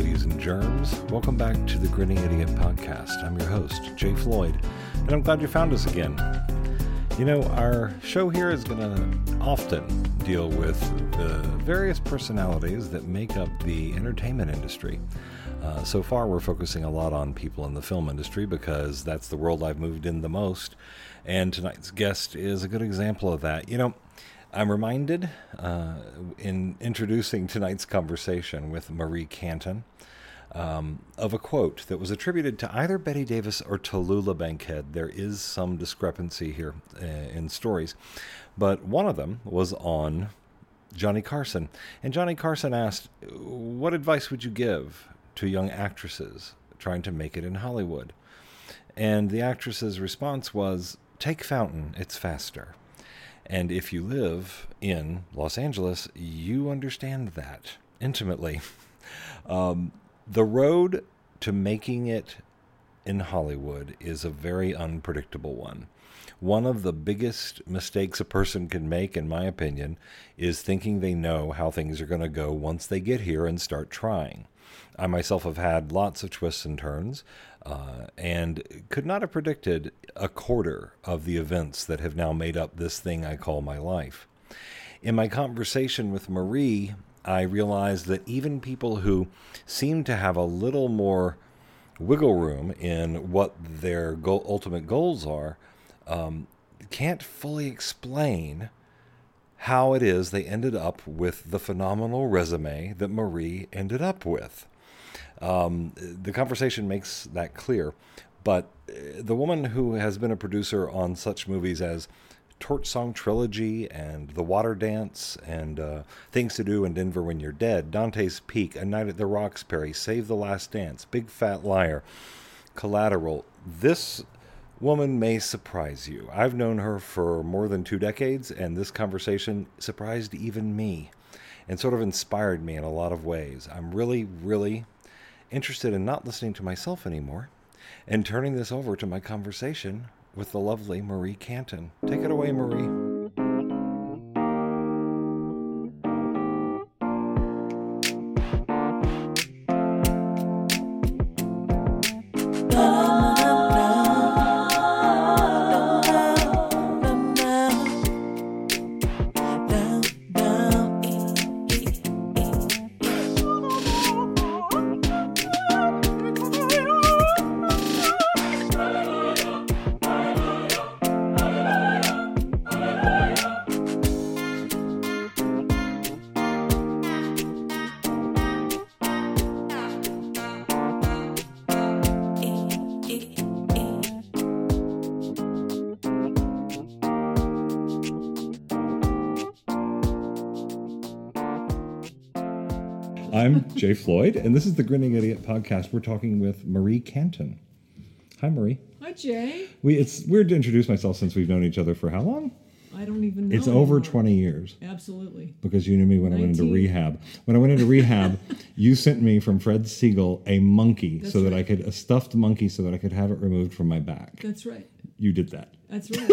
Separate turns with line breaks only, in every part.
Ladies and germs. Welcome back to the Grinning Idiot podcast. I'm your host, Jay Floyd, and I'm glad you found us again. You know, our show here is going to often deal with the various personalities that make up the entertainment industry. Uh, so far, we're focusing a lot on people in the film industry because that's the world I've moved in the most. And tonight's guest is a good example of that. You know, I'm reminded uh, in introducing tonight's conversation with Marie Cantin um, of a quote that was attributed to either Bette Davis or Tallulah Bankhead. There is some discrepancy here uh, in stories, but one of them was on Johnny Carson. And Johnny Carson asked, What advice would you give to young actresses trying to make it in Hollywood? And the actress's response was, Take Fountain, it's faster. And if you live in Los Angeles, you understand that intimately. Um, the road to making it in Hollywood is a very unpredictable one. One of the biggest mistakes a person can make, in my opinion, is thinking they know how things are going to go once they get here and start trying. I myself have had lots of twists and turns uh, and could not have predicted a quarter of the events that have now made up this thing I call my life. In my conversation with Marie, I realized that even people who seem to have a little more wiggle room in what their goal, ultimate goals are um, can't fully explain how it is they ended up with the phenomenal resume that Marie ended up with. Um, the conversation makes that clear, but uh, the woman who has been a producer on such movies as Torch Song Trilogy and The Waterdance and uh, Things to Do in Denver When You're Dead, Dante's Peak, A Night at the Roxbury, Save the Last Dance, Big Fat Liar, Collateral. This woman may surprise you. I've known her for more than two decades, and this conversation surprised even me and sort of inspired me in a lot of ways. I'm really, really interested in not listening to myself anymore and turning this over to my conversation with the lovely Marie Cantin. Take it away, Marie. Jay Floyd, and this is the Grinning Idiot podcast. We're talking with Marie Cantin. Hi, Marie.
Hi, Jay.
We it's weird to introduce myself since we've known each other for how long?
I don't even know.
It's over 20 years.
Absolutely.
Because you knew me when 19. I went into rehab. When I went into rehab, you sent me from Fred Segal a monkey That's so that I could a stuffed monkey so that I could have it removed from my back.
That's right.
You did that.
That's right.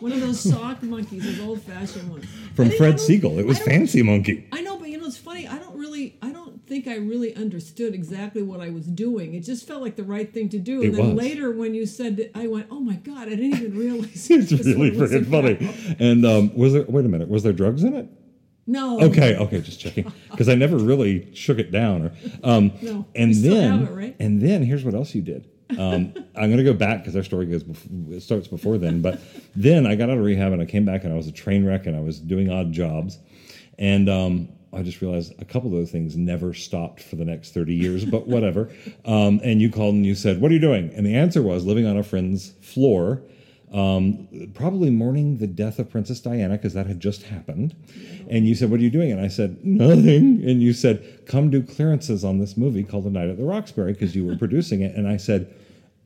One of those sock monkeys, those old fashioned ones.
From Fred Segal. It was fancy monkey.
I know, but you know it's funny. I don't really I don't think I really understood exactly what I was doing. It just felt like the right thing to do. And
it
then
was.
later, when you said, it, I went, "Oh my god, I didn't even realize."
it's really freaking funny. And um, was there? Wait a minute. Was there drugs in it?
No.
Okay. Okay. Just checking because I never really shook it down. Or, um,
no.
And then,
it, right?
and then here's what else you did. um, I'm going to go back because our story goes before, it starts before then. But then I got out of rehab and I came back and I was a train wreck and I was doing odd jobs. And um, I just realized a couple of those things never stopped for the next 30 years, but whatever. um, and you called and you said, What are you doing? And the answer was living on a friend's floor, um, probably mourning the death of Princess Diana because that had just happened. And you said, What are you doing? And I said, Nothing. And you said, Come do clearances on this movie called The Night at the Roxbury because you were producing it. And I said,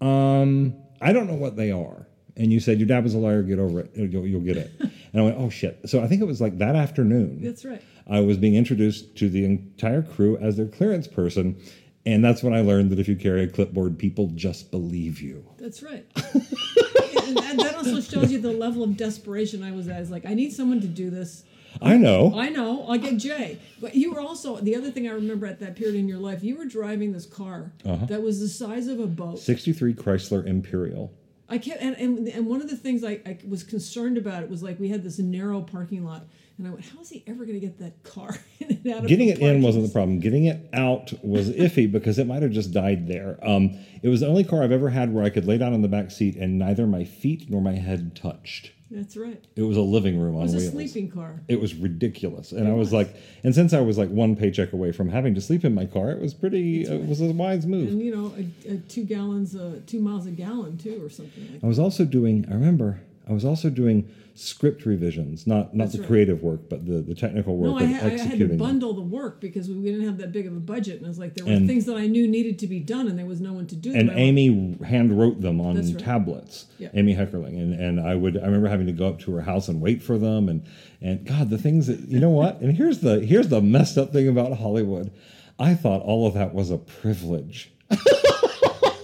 um, I don't know what they are. And you said, Your dad was a liar, get over it, you'll, you'll get it. And I went, Oh shit. So I think it was like that afternoon.
That's right
I was being introduced to the entire crew as their clearance person. And that's when I learned that if you carry a clipboard, people just believe you.
That's right. and that also shows you the level of desperation I was at. It's like, I need someone to do this.
I know.
I know. I'll get Jay. But you were also the other thing I remember at that period in your life. You were driving this car
Uh-huh.
that was the size of a boat.
63 Chrysler Imperial.
I kept and, and, and one of the things I, I was concerned about it was like we had this narrow parking lot, and I went, "How is he ever going to get that car in and out of
Getting it in wasn't the problem. Getting it out was iffy because it might have just died there. Um, it was the only car I've ever had where I could lay down in the back seat and neither my feet nor my head touched.
That's right.
It was a living room on
It was a
wheels.
sleeping car.
It was ridiculous, and I was like, and since I was like one paycheck away from having to sleep in my car, it was pretty. It was a wise move.
And you know, a, a two gallons, uh, two miles a gallon too, or something like
I was also doing. I remember I was also doing script revisions, not not
That's
the
right.
creative work, but the the technical work
No, I, had- I had to bundle the work because we didn't have that big of a budget, and I was like, there were
And-
things that I knew needed to be done, and there was no one to do them.
and Amy hand wrote them on
right.
tablets.
Yeah.
Amy Heckerling, and and I would I remember having to go up to her house and wait for them, and and God, the things that you know what? And here's the here's the messed up thing about Hollywood. I thought all of that was a privilege.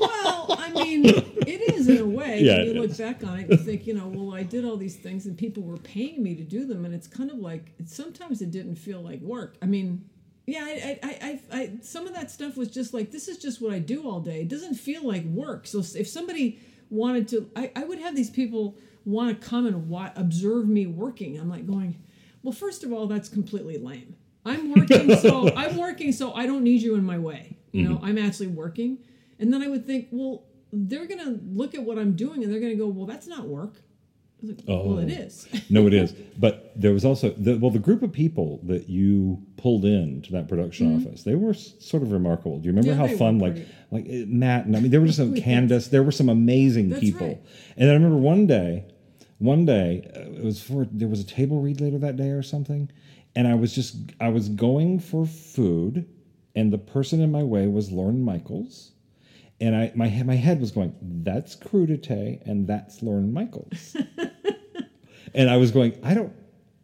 Well, I mean, in a way.
Yeah,
when you look back on it, you think, you know, well, I did all these things and people were paying me to do them, and it's kind of like sometimes it didn't feel like work. I mean, yeah, I, I, I, I, some of that stuff was just like this is just what I do all day. It doesn't feel like work. So if somebody wanted to, I, I would have these people want to come and wa- observe me working. I'm like going, well, first of all, that's completely lame. I'm working, so I'm working, so I don't need you in my way. You know, mm-hmm. I'm actually working. And then I would think, well, they're going to look at what I'm doing and they're going to go, well, that's not work. I was like, well, it
Oh.
is.
no, it is. But there was also the, well, the group of people that you pulled in to that production office. They were sort of remarkable. Do you remember
Mm-hmm. Yeah,
how fun, like like uh, Matt and I mean, there were just some Candace. There were some amazing
That's
people.
right.
And I remember one day, one day uh, it was for there was a table read later that day or something, and I was just I was going for food, and the person in my way was Lorne Michaels. And I, my my head was going. That's crudite, and that's Lorne Michaels. and I was going, I don't,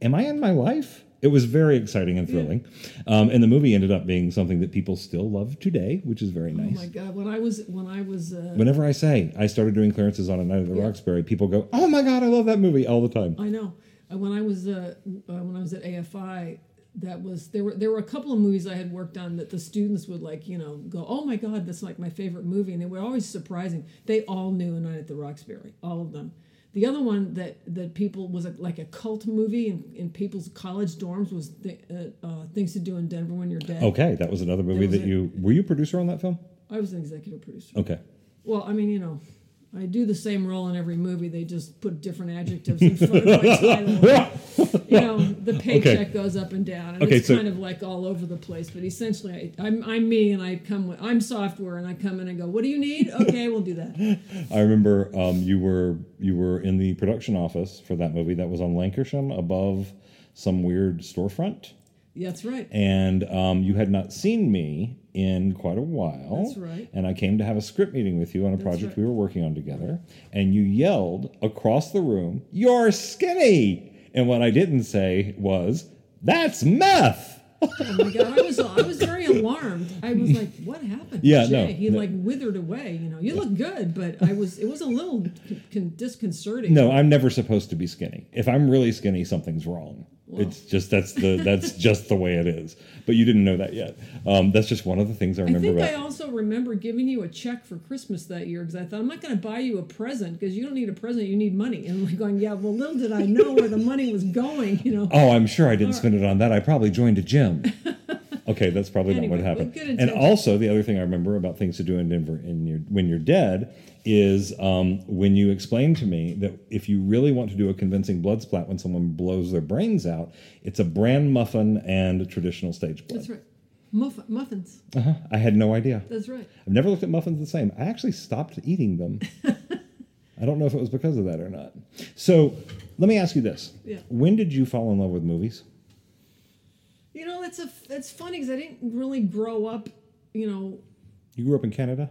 am I in my life? It was very exciting and thrilling. Um, and the movie ended up being something that people still love today, which is very nice.
Oh my God. When I was, when I was, uh,
Whenever I say I started doing clearances on a night at the
Yeah.
Roxbury, people go, "Oh my god, I love that movie!" all the time.
I know. Uh, When I was uh, uh, when I was at AFI, that was there were there were a couple of movies I had worked on that the students would like you know go oh my god that's like my favorite movie and they were always surprising. They all knew A Night at the Roxbury, all of them. The other one that that people was a, like a cult movie in, in people's college dorms was th- uh, uh, Things to Do in Denver When You're Dead.
Okay, that was another movie
was
that
it.
you were you producer on that film.
I was an executive producer.
Okay,
Well, I mean, you know, I do the same role in every movie. They just put different adjectives in front of my title. you know, the paycheck goes up and down, and
Okay,
it's
so-
kind of like all over the place. But essentially, I, I'm I'm me, and I come with I'm software, and I come in and go, "What do you need? Okay, we'll do that."
I remember um, you were you were in the production office for that movie that was on Lankershim above some weird storefront,
That's right.
and um, you had not seen me in quite a while.
That's right.
And I came to have a script meeting with you on a
That's
project
right.
we were working on together, and you yelled across the room, "You're skinny!" And what I didn't say was, "That's meth."
Oh my god, I was I was very alarmed. I was like, "What happened?"
Yeah,
Jay?
no,
he
no.
like withered away. You know, you look good, but I was it was a little con- disconcerting.
No, I'm never supposed to be skinny. If I'm really skinny, something's wrong. It's just that's the that's just the way it is. But you didn't know that yet. Um, that's just one of the things I remember.
I think
about.
I also remember giving you a check for Christmas that year because I thought I'm not going to buy you a present because you don't need a present, you need money. And I'm like going, yeah, well, little did I know where the money was going, you know.
oh, I'm sure I didn't spend it on that. I probably joined a gym. Okay, that's probably
Anyway,
not what happened. And also, the other thing I remember about things to do in Denver in your, when you're dead is um, when you explained to me that if you really want to do a convincing blood splat when someone blows their brains out, it's a bran muffin and a traditional stage blood.
That's right. Muff- muffins.
Uh-huh. I had no idea.
That's right.
I've never looked at muffins the same. I actually stopped eating them. I don't know if it was because of that or not. So let me ask you this:
Yeah.
When did you fall in love with movies?
You know, that's a that's funny because I didn't really grow up, you know.
You grew up in Canada.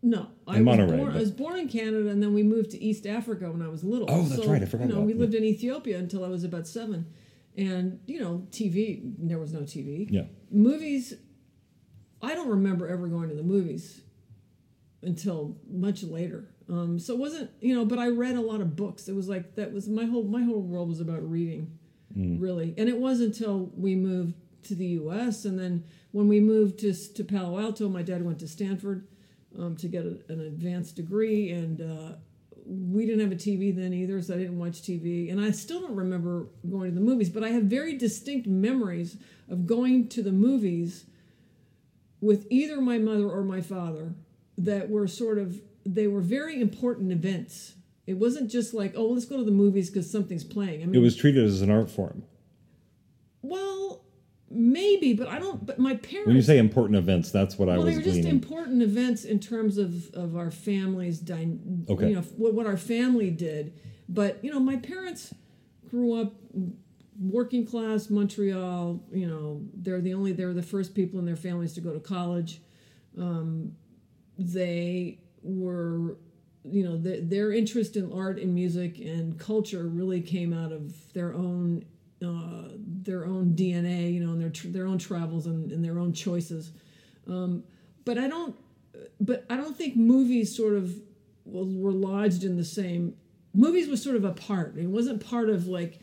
No, I was
Montreal,
born. I was born in Canada, and then we moved to East Africa when I was little.
Oh, that's right, I forgot
You know, we
that.
lived in Ethiopia until I was about seven, and you know, TV. There was no TV.
Yeah.
movies i don't remember ever going to the movies until much later um, so it wasn't you know but i read a lot of books it was like that was my whole my whole world was about reading really. And it wasn't until we moved to the U.S. and then when we moved to to Palo Alto, my dad went to Stanford um, to get a, an advanced degree, and uh, we didn't have a TV then either, so I didn't watch TV. And I still don't remember going to the movies, but I have very distinct memories of going to the movies with either my mother or my father that were sort of they were very important events. It wasn't just like, oh, let's go to the movies because something's playing. I mean,
It was treated as an art form.
well, maybe, but I don't. But my parents.
When you say important events, that's what I
well, they
was
were just
gleaning.
important events in terms of of our family's dy-
Okay.
you know what, what our family did. But you know, my parents grew up working class Montreal. You know, they're the only they're the first people in their families to go to college. Um, they were you know the, their interest in art and music and culture really came out of their own uh, their own DNA, you know, and their tr- their own travels and, and their own choices. Um, but I don't, but I don't think movies sort of were lodged in the same. Movies was sort of a part. It wasn't part of like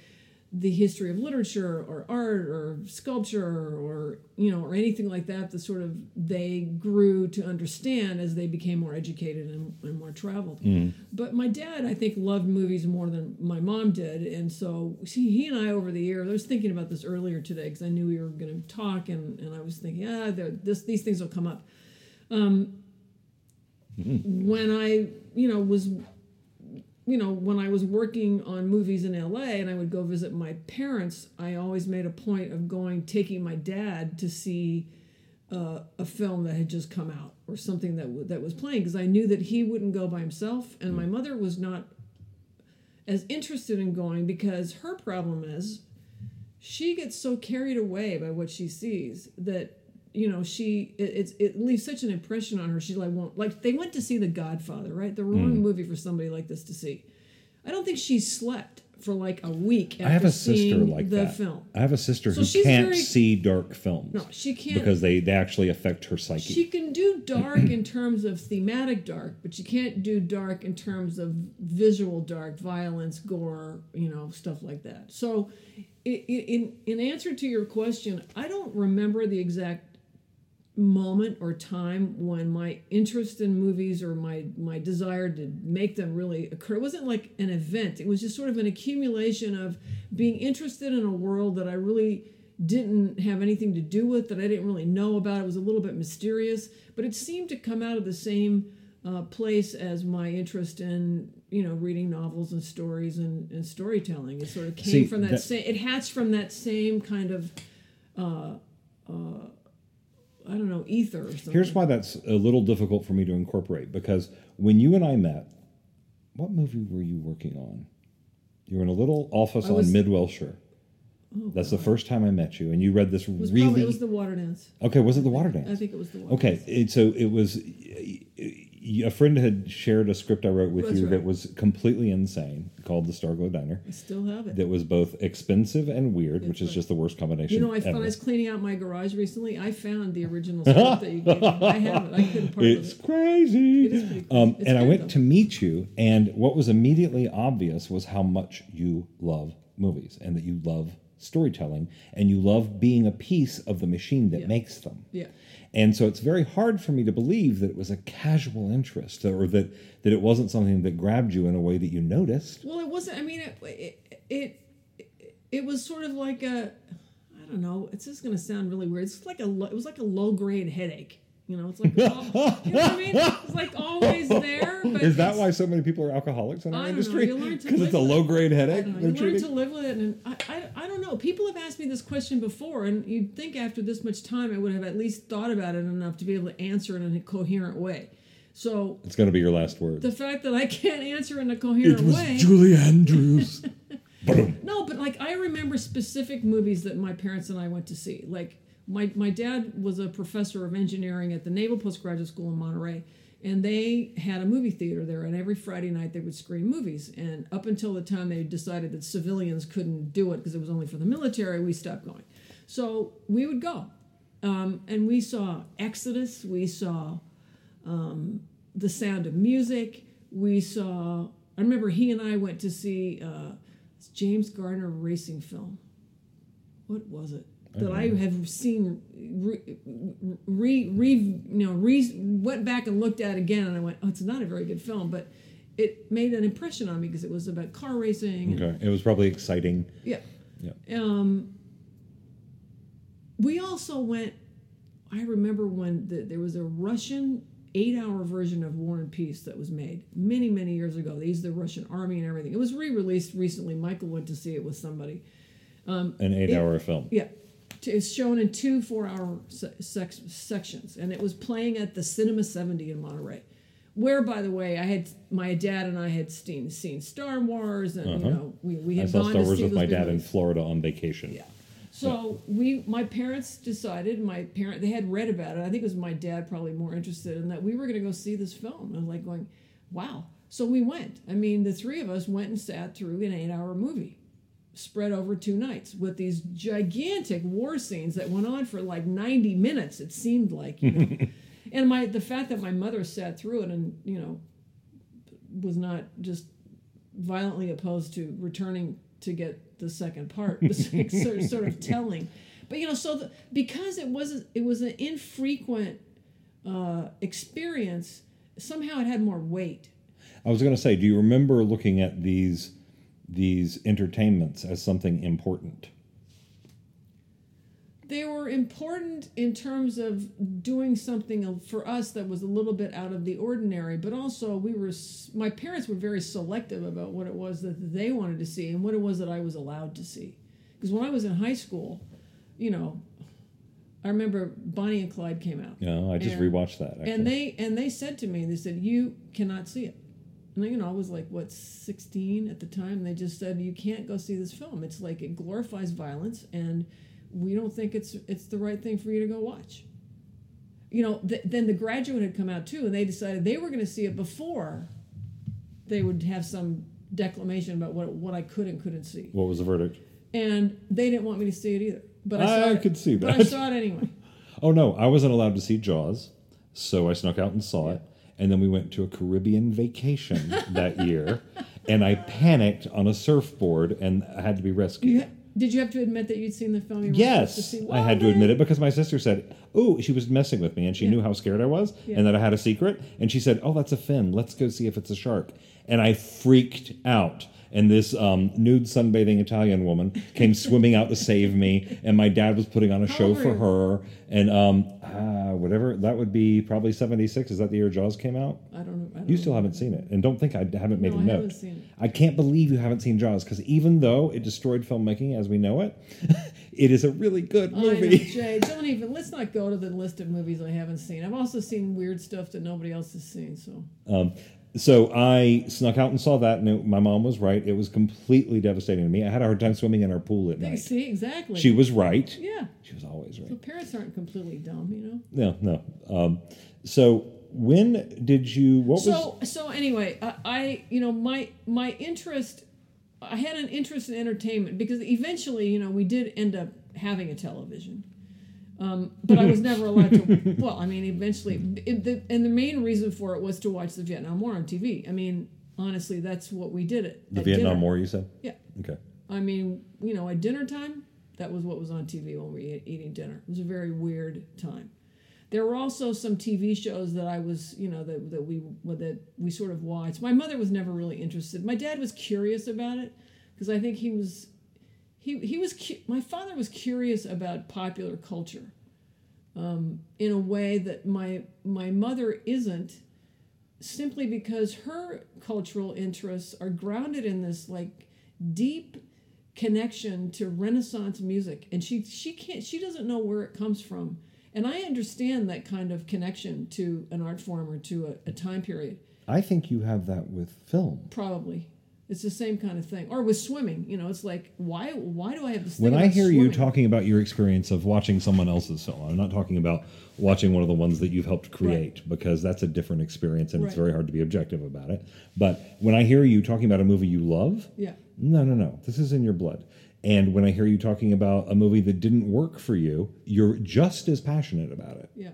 the history of literature or art or sculpture or you know or anything like that the sort of they grew to understand as they became more educated and, and more traveled. Mm-hmm. But my dad i think loved movies more than my mom did. And so see, he and i over the years i was thinking about this earlier today because i knew we were going to talk and, and i was thinking yeah this, these things will come up. Um, mm-hmm. when i you know was you know, when I was working on movies in LA and I would go visit my parents, I always made a point of going, taking my dad to see uh, a film that had just come out or something that w- that was playing because I knew that he wouldn't go by himself, and my mother was not as interested in going because her problem is she gets so carried away by what she sees that you know she it, it's it leaves such an impression on her. She like won't like they went to see the godfather right? The wrong mm. movie for somebody like this to see. I don't think she slept for like a week after
I have a sister like
the
that.
film.
I have a sister
So
who can't
very-
see dark films
no she can't
because they, they actually affect her psyche.
she can do dark in terms of thematic dark but she can't do dark in terms of visual dark violence gore you know stuff like that. So in in answer to your question i don't remember the exact moment or time when my interest in movies or my my desire to make them really occur it wasn't like an event. It was just sort of an accumulation of being interested in a world that i really didn't have anything to do with that i didn't really know about. It was a little bit mysterious but it seemed to come out of the same uh, place as my interest in you know reading novels and stories and, and storytelling. It sort of came
See,
from that,
that-
same it hatched from that same kind of I don't know, ether or something.
Here's why that's a little difficult for me to incorporate because when you and I met, what movie were you working on? You were in a little office
was-
on Mid Wilshire. Oh, that's the first time I met you, and you read this really.
probably it was the Waterdance.
okay, was it the Waterdance?
I think it was the water
Okay,
dance.
it, so it was. A friend had shared a script I wrote with
That's
you that was completely insane, called the Starglow Diner.
I still have it.
That was both expensive and weird, which is just the worst combination.
You know, I
ever.
I was cleaning out my garage recently. I found the original script that you gave me. I have it. I couldn't part
It's
it.
crazy.
It is cool.
Um, and I went
though.
to meet you, and what was immediately obvious was how much you love movies and that you love storytelling and you love being a piece of the machine that
Yeah.
makes them.
Yeah.
And so it's very hard for me to believe that it was a casual interest or that, that it wasn't something that grabbed you in a way that you noticed.
Well, it wasn't. I mean, it it it, it, was sort of like a. I don't know. It's just going to sound really weird. It's like a. It was like a low grade headache. You know, it's like you know what I mean. It's like always there. But
Is that why so many people are alcoholics in our
I don't know,
industry?
learn to
Because it's a
with
low
it.
grade headache. they're
You learn
treating?
to live with it, and I, I, I don't know. People have asked me this question before, and you'd think after this much time, I would have at least thought about it enough to be able to answer it in a coherent way. So
It's going to be your last word.
the fact that I can't answer in a coherent way,
Julie Andrews. Boom.
no, but like I remember specific movies that my parents and I went to see. Like my my dad was a professor of engineering at the Naval Postgraduate School in Monterey, and they had a movie theater there. And every Friday night they would screen movies. And up until the time they decided that civilians couldn't do it because it was only for the military, we stopped going. So we would go, um, and we saw Exodus. We saw um, The Sound of Music. We saw. I remember he and I went to see uh, James Garner racing film. what was it that I have seen re, re, re you know re went back and looked at again and I went oh it's not a very good film but it made an impression on me because it was about car racing and-
Okay. It was probably exciting.
yeah
Yeah.
um we also went I remember when the, there was a Russian eight hour version of War and Peace that was made many, many years ago. They used the Russian army and everything. It was re released recently. Michael went to see it with somebody.
An eight-hour film.
Yeah. It's shown in two four hour se- sections, and it was playing at the Cinema 70 in Monterey. Where, by the way, I had my dad and I had seen, seen Star Wars, and you know we, we
Uh-huh. I
had
saw
gone
Star
to
Wars with my dad in. Florida on vacation.
Yeah. So we, my parents decided. My parent, they had read about it. I think it was my dad probably more interested in that. We were going to go see this film. I was like going, wow. So we went. I mean, the three of us went and sat through an eight-hour movie, spread over two nights, with these gigantic war scenes that went on for like ninety minutes. It seemed like, you know. and my the fact that my mother sat through it and you know was not just violently opposed to returning to get the second part was like sort, of, sort of telling but you know so the, because it wasn't it was an infrequent uh, experience somehow it had more weight
I was going to say, do you remember looking at these these entertainments as something important?
they were important in terms of doing something for us that was a little bit out of the ordinary but also we were my parents were very selective about what it was that they wanted to see and what it was that i was allowed to see because when i was in high school you know i remember bonnie and clyde came out
Yeah, I just
And-
rewatched that. Actually.
and they and they said to me they said you cannot see it and you know i was like what 16 at the time they just said you can't go see this film it's like it glorifies violence and we don't think it's it's the right thing for you to go watch you know th- then the graduate had come out too and they decided they were going to see it before they would have some declamation about what what i could and couldn't see
what was the verdict?
and they didn't want me to see it either but i,
I
it,
could see that.
but i saw it anyway
Oh no, I wasn't allowed to see Jaws, so I snuck out and saw it. And then we went to a Caribbean vacation that year, and I panicked on a surfboard and I had to be rescued.
ha- did you have to admit that you'd seen the film you were to
Yes, I had to admit it because my sister said, "Oh, she was messing with me, and she knew how scared I was,
Yeah.
and that I had a secret." And she said, "Oh, that's a fin. Let's go see if it's a shark." And I freaked out. And this um, nude sunbathing Italian woman came swimming out to save me, and my dad was putting on a show for her. And um, uh, whatever that would be, probably seventy six. Is that the year Jaws came out?
I don't know. I don't
You still
know.
haven't seen it, and don't think I haven't made
No,
a
I
note.
haven't seen it.
I can't believe you haven't seen Jaws because even though it destroyed filmmaking as we know it, it is a really good
I know,
movie.
Jay, don't even. Let's not go to the list of movies I haven't seen. I've also seen weird stuff that nobody else has seen. So
Um, so I snuck out and saw that, and it, my mom was right. It was completely devastating to me. I had a hard time swimming in our pool at night.
see exactly.
She was right.
yeah.
She was always right.
So parents aren't completely dumb, you know.
No, no. Um, so when did you? What was?
So so anyway, I, I you know my my interest. I had an interest in entertainment because eventually, you know, we did end up having a television. Um, but I was never allowed to. Well, I mean, eventually, it, the, and the main reason for it was to watch the Vietnam War on TV. I mean, honestly, that's what we did it.
the Vietnam
dinner.
War, you said?
Yeah,
Okay.
I mean, you know, at dinner time, that was what was on TV when we were eating dinner. It was a very weird time. There were also some TV shows that I was, you know, that, that we that we sort of watched. My mother was never really interested. My dad was curious about it because I think he was he he was cu- my father was curious about popular culture um, in a way that my my mother isn't simply because her cultural interests are grounded in this like deep connection to renaissance music. And she she can't she doesn't know where it comes from. And i understand that kind of connection to an art form or to a, a time period.
I think you have that with film.
probably it's the same kind of thing or with swimming you know it's like why why do i have this
When I hear you talking about your experience of watching someone else's film, I'm not talking about watching one of the ones that you've helped create because that's a different experience and it's very hard to be objective about it. But when I hear you talking about a movie you love,
yeah
no, no, no, this is in your blood. And when I hear you talking about a movie that didn't work for you, you're just as passionate about it.
yeah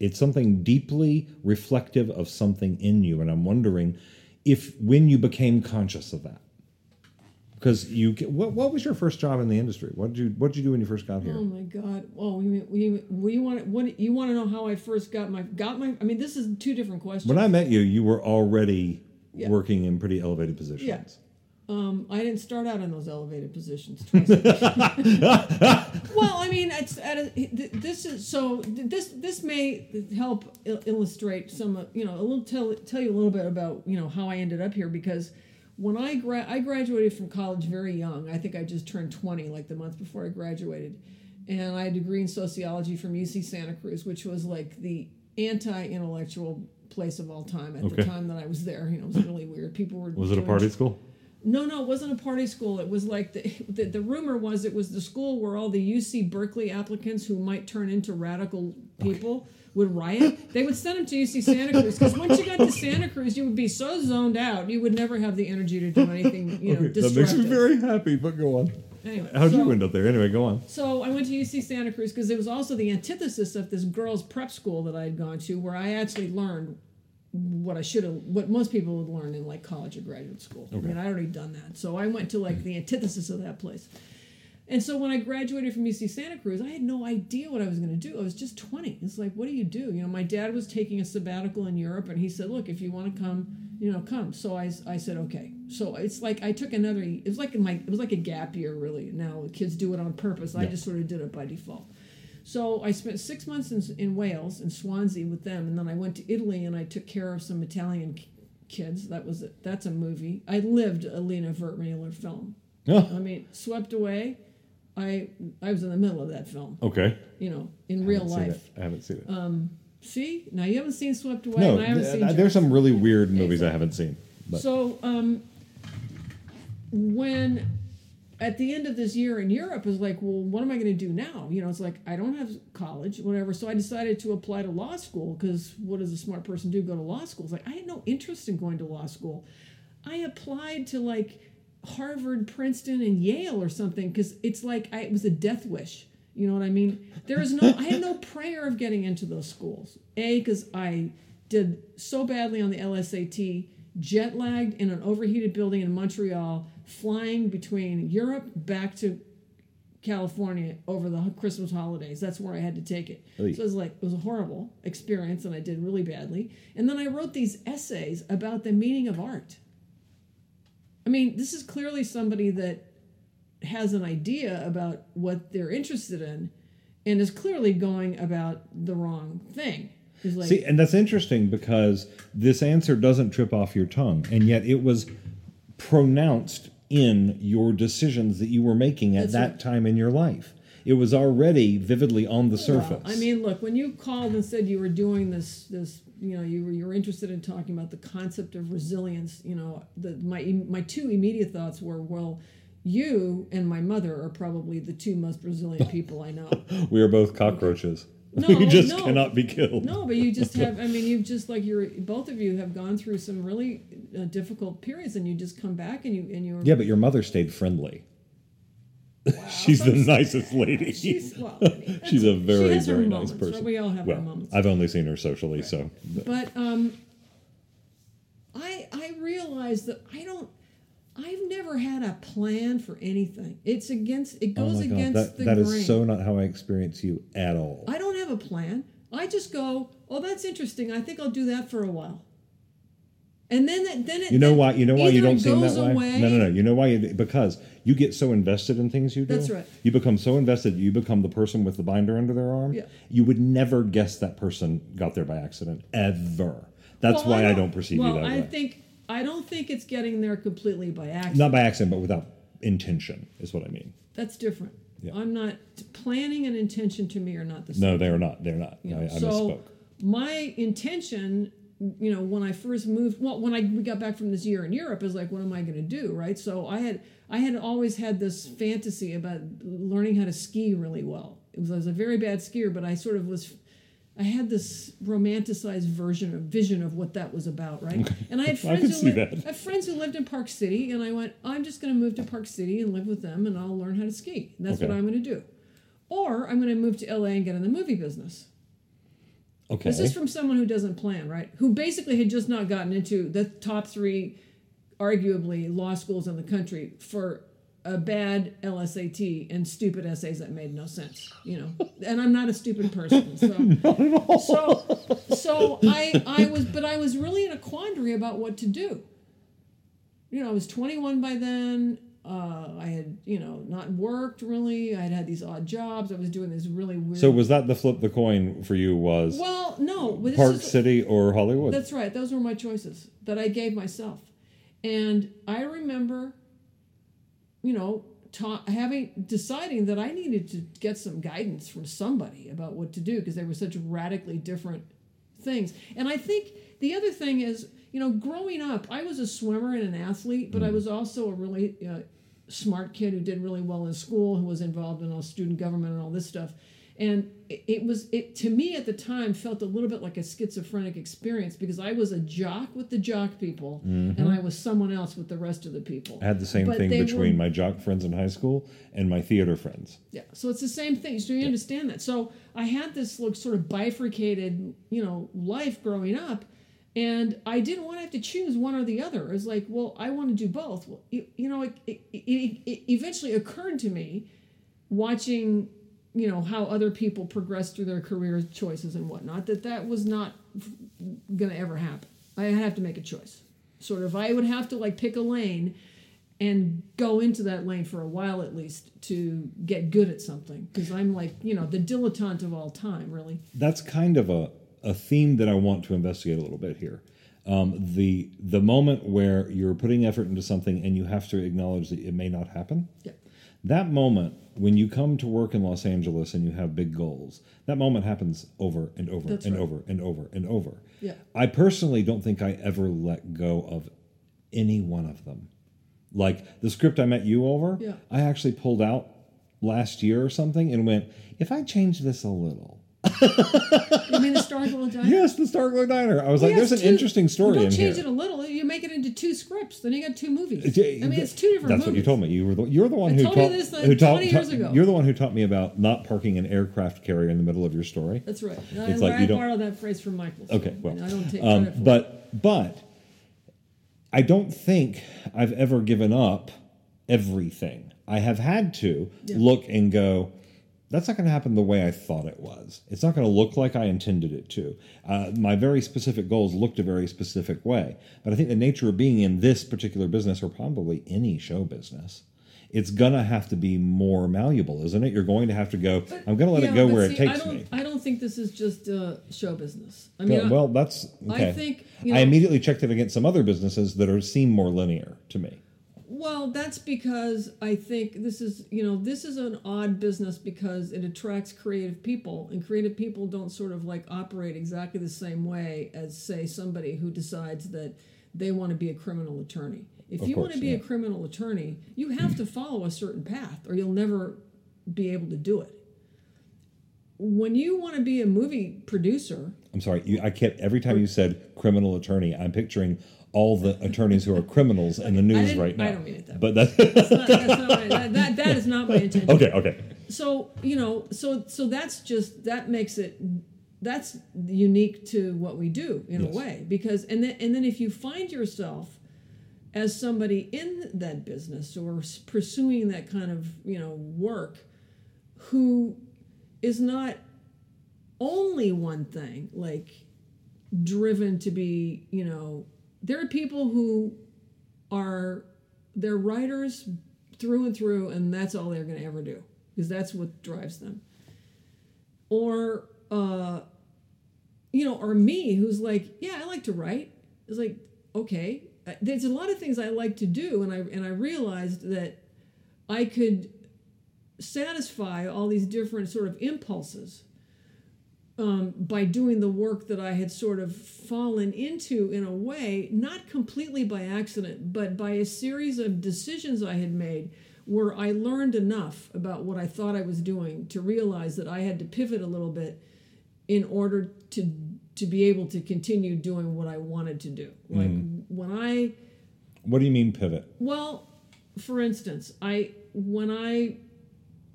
It's something deeply reflective of something in you. And I'm wondering if when you became conscious of that, because you what what was your first job in the industry? What did you what did you do when you first got here?
Oh my God! Oh, we we we want what you want to know how I first got my got my? I mean, this is two different questions.
When I met you, you were already
Yeah.
working in pretty elevated positions.
Yeah. Um, I didn't start out in those elevated positions. Me. well, I mean, it's at a, this is so this this may help illustrate some you know a little tell tell you a little bit about you know how I ended up here because when I gra- I graduated from college very young. I think I just turned twenty like the month before I graduated, and I had a degree in sociology from UC Santa Cruz, which was like the anti-intellectual place of all time at
Okay.
the time that I was there. You know, it was really weird. People were
Was it a party school?
No, no, it wasn't a party school. It was like the, the the rumor was it was the school where all the UC Berkeley applicants who might turn into radical people would riot. They would send them to UC Santa Cruz because once you got to Santa Cruz, you would be so zoned out, you would never have the energy to do anything, you know,
Okay, that makes me very happy. But go on.
anyway,
How'd
so,
you end up there? Anyway, go on.
So I went to UC Santa Cruz because it was also the antithesis of this girls' prep school that I had gone to, where I actually learned what I should have, what most people would learn in like college or graduate school. I mean, I'd already done that. So I went to like the antithesis of that place. And so when I graduated from UC Santa Cruz, I had no idea what I was going to do. I was just 20. It's like, what do you do? You know, my dad was taking a sabbatical in Europe, and he said, look, if you want to come, you know, come. So I, I said, okay. So it's like I took another. It was like my. It was like a gap year, really. Now kids do it on purpose. I just sort of did it by default. So I spent six months in, in Wales, in Swansea, with them, and then I went to Italy and I took care of some Italian kids. That was it. That's a movie. I lived a Lina Wertmuller film.
Oh,
I mean, Swept Away. I I was in the middle of that film.
okay.
You know, in real life.
I haven't seen it.
Um, See, now you haven't seen Swept Away,
no,
and I haven't
th-
seen.
th- there's some really weird movies I haven't seen. But
So, um, when at the end of this year in Europe is like, well, what am I going to do now? You know, it's like I don't have college, whatever. So I decided to apply to law school because what does a smart person do? Go to law school? It's like I had no interest in going to law school. I applied to like Harvard, Princeton, and Yale or something because it's like I, it was a death wish. You know what I mean? There is no, I had no prayer of getting into those schools. A, because I did so badly on the LSAT, jet lagged in an overheated building in Montreal, flying between Europe back to California over the Christmas holidays. That's where I had to take it.
Oy.
So it was like it was a horrible experience, and I did really badly. And then I wrote these essays about the meaning of art. I mean, this is clearly somebody that has an idea about what they're interested in, and is clearly going about the wrong thing. Like,
See, and that's interesting because this answer doesn't trip off your tongue, and yet it was pronounced in your decisions that you were making at that
right.
time in your life. It was already vividly on the
Well,
surface.
I mean, look, when you called and said you were doing this, this, you know, you were you were interested in talking about the concept of resilience. You know, the my my two immediate thoughts were, well, you and my mother are probably the two most resilient people I know.
we are both cockroaches.
No,
we just
no.
cannot be killed.
No, but you just have. I mean, you've just like you're both of you have gone through some really uh, difficult periods, and you just come back and you and you're.
Yeah, but your mother stayed friendly. Wow. She's the nicest lady.
She's well. I mean,
She's a very, very nice
moments, right?
person.
We all have
well,
our moments.
I've only seen her socially, so
But um, I I realize that I don't. I've never had a plan for anything. It's against. It
oh
goes
god,
against
that,
the
that
grain.
is so not how I experience you at all.
I don't have a plan. I just go. Oh, that's interesting. I think I'll do that for a while. And then it, then it.
You know
then
why? You know why you don't seem that way.
away-
No, no, no. You know why? You, because you get so invested in things you do.
That's right.
You become so invested. You become the person with the binder under their arm.
Yeah.
You would never guess that person got there by accident ever. That's
Well,
why I don't, perceive
well,
you that
I
way.
I think I don't think it's getting there completely by accident.
Not by accident, but without intention is what I mean.
That's different.
Yeah.
I'm not planning and intention to me are not the same.
No, they are not. They're not. I, I
so
misspoke.
my intention, you know, when I first moved, well, when I we got back from this year in Europe, is like, what am I going to do, right? So I had I had always had this fantasy about learning how to ski really well. It was, I was a very bad skier, but I sort of was. I had this romanticized version of vision of what that was about, right? And I had friends
can
who lived. I friends who lived in Park City, and I went, I'm just going to move to Park City and live with them, and I'll learn how to ski. And that's
Okay.
what I'm going to do. Or I'm going to move to LA and get in the movie business.
Okay.
This is from someone who doesn't plan, right? Who basically had just not gotten into the top three, arguably, law schools in the country for a bad LSAT and stupid essays that made no sense, you know. And I'm not a stupid person, so so so I I was but I was really in a quandary about what to do. You know, I was 21 by then. Uh, I had, you know, not worked really. I had had these odd jobs. I was doing this really weird.
So was that the flip the coin for you? Was
well, no,
Park
is-
City or Hollywood?
That's right. Those were my choices that I gave myself. And I remember, you know, ta- having deciding that I needed to get some guidance from somebody about what to do because they were such radically different things. And I think the other thing is, you know, growing up, I was a swimmer and an athlete, but I was also a really uh, smart kid who did really well in school, who was involved in all student government and all this stuff. And it, it was it to me at the time felt a little bit like a schizophrenic experience because I was a jock with the jock people mm-hmm. and I was someone else with the rest of the people.
I had the same
But
thing between
were-
my jock friends in high school and my theater friends.
Yeah, so it's the same thing. So you understand that. So I had this like sort of bifurcated, you know, life growing up, and I didn't want to have to choose one or the other. It was like, well, I want to do both. Well, you, you know, it, it, it, it eventually occurred to me, watching, you know, how other people progress through their career choices and whatnot, that that was not going to ever happen. I have to make a choice. Sort of, I would have to like pick a lane and go into that lane for a while at least to get good at something because I'm like you know the dilettante of all time really
That's kind of a, a theme that I want to investigate a little bit here. Um, the the moment where you're putting effort into something and you have to acknowledge that it may not happen.
yeah
That moment when you come to work in Los Angeles and you have big goals, that moment happens over and over
That's
and
right.
over and over and over.
Yeah.
I personally don't think I ever let go of any one of them. Like the script I met you over,
Yeah.
I actually pulled out last year or something and went, if I change this a little.
You mean the Starkville Diner
Yes, the Starglow Diner. I was like, there's an
two-
interesting story
don't
in
change
here.
it a little you make it into two scripts then you got two movies I mean it's two different
That's what you told me. You were the, you're the one
I
who
told
taught
this, like,
who taught,
20 years ago.
You're the one who taught me about not parking an aircraft carrier in the middle of your story.
that's right
It's
I,
like
I
you don't-
borrowed that phrase from Michael so,
Okay, well,
I don't take
um,
for it.
but but I don't think I've ever given up everything. I have had to
Yeah.
look and go. That's not going to happen the way I thought it was. It's not going to look like I intended it to. Uh, my very specific goals looked a very specific way. But I think the nature of being in this particular business, or probably any show business, it's going to have to be more malleable, isn't it? You're going to have to go, I'm going to let
Yeah,
it go where
see,
it takes
I don't,
me.
I don't think this is just uh, show business I mean
Well,
I-
well, that's
I
okay.
think, you
I immediately checked it against some other businesses that are seem more linear to me.
Well, that's because I think this is, you know, this is an odd business because it attracts creative people, and creative people don't sort of like operate exactly the same way as, say, somebody who decides that they want to be a criminal attorney. If
Of
you want to be
yeah.
a criminal attorney, you have to follow a certain path, or you'll never be able to do it. When you want to be a movie producer,
I'm sorry, you, I kept every time you said criminal attorney, I'm picturing all the attorneys who are criminals in the news right now.
I don't mean it that
But that,
that's not, that's not my, that, that, that is not my intention.
okay, okay.
so you know so so that's just that makes it that's unique to what we do in
Yes.
a way because and then and then if you find yourself as somebody in that business or pursuing that kind of you know work who is not only one thing like driven to be you know there are people who are they're writers through and through and that's all they're going to ever do because that's what drives them. Or uh you know or me who's like yeah i like to write. It's like okay. Uh, there's a lot of things i like to do and i and i realized that i could satisfy all these different sort of impulses um, by doing the work that I had sort of fallen into in a way, not completely by accident, but by a series of decisions I had made where I learned enough about what I thought I was doing to realize that I had to pivot a little bit in order to to be able to continue doing what I wanted to do. Like when I
What do you mean pivot?
well, for instance, I when I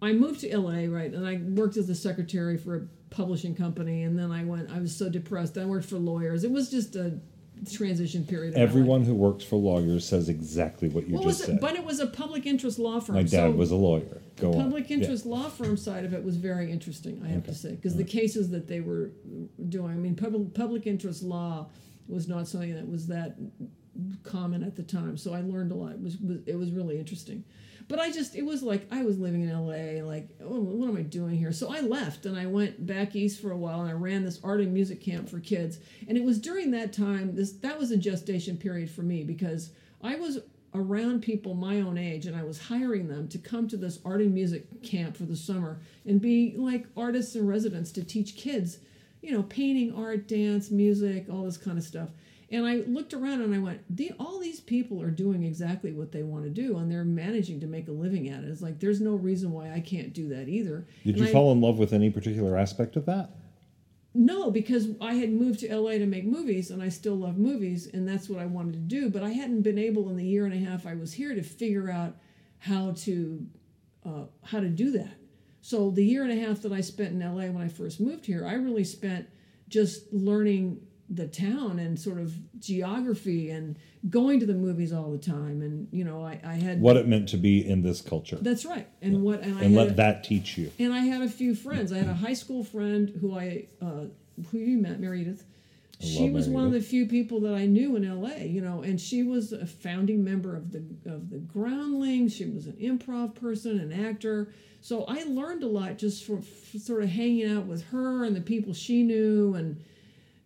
I moved to LA, right, and I worked as a secretary for a publishing company, and then I went. I was so depressed. I worked for lawyers. It was just a transition period.
Everyone who works for lawyers says exactly what you
What
just said.
But it was a public interest law firm.
My dad
so
was a lawyer. Go on.
public
Yeah.
interest law firm side of it was very interesting. I have to say because the cases that they were doing. I mean, public public interest law was not something that was that common at the time. So I learned a lot. It was, was it was really interesting. But I just it was like I was living in LA. Like, oh, what am I doing here? So I left and I went back east for a while and I ran this art and music camp for kids. And it was during that time this that was a gestation period for me because I was around people my own age and I was hiring them to come to this art and music camp for the summer and be like artists in residence to teach kids, you know, painting, art, dance, music, all this kind of stuff. And I looked around and I went, the, all these people are doing exactly what they want to do and they're managing to make a living at it. It's like there's no reason why I can't do that either.
Did
And
you
I-
fall in love with any particular aspect of that?
no, because I had moved to LA to make movies and I still love movies and that's what I wanted to do. But I hadn't been able in the year and a half I was here to figure out how to uh, how to do that. So the year and a half that I spent in LA when I first moved here, I really spent just learning the town and sort of geography and going to the movies all the time. And you know, I, I had
What it meant to be in this culture,
that's right. And what and I
and let
a-
that teach you.
and I had a few friends. I had a high school friend who I uh, who you met, Mary Edith. She was
Mary
one of the few people that I knew in LA, you know, and she was a founding member of the of the Groundlings. She was an improv person, an actor. So I learned a lot just from f- sort of hanging out with her and the people she knew and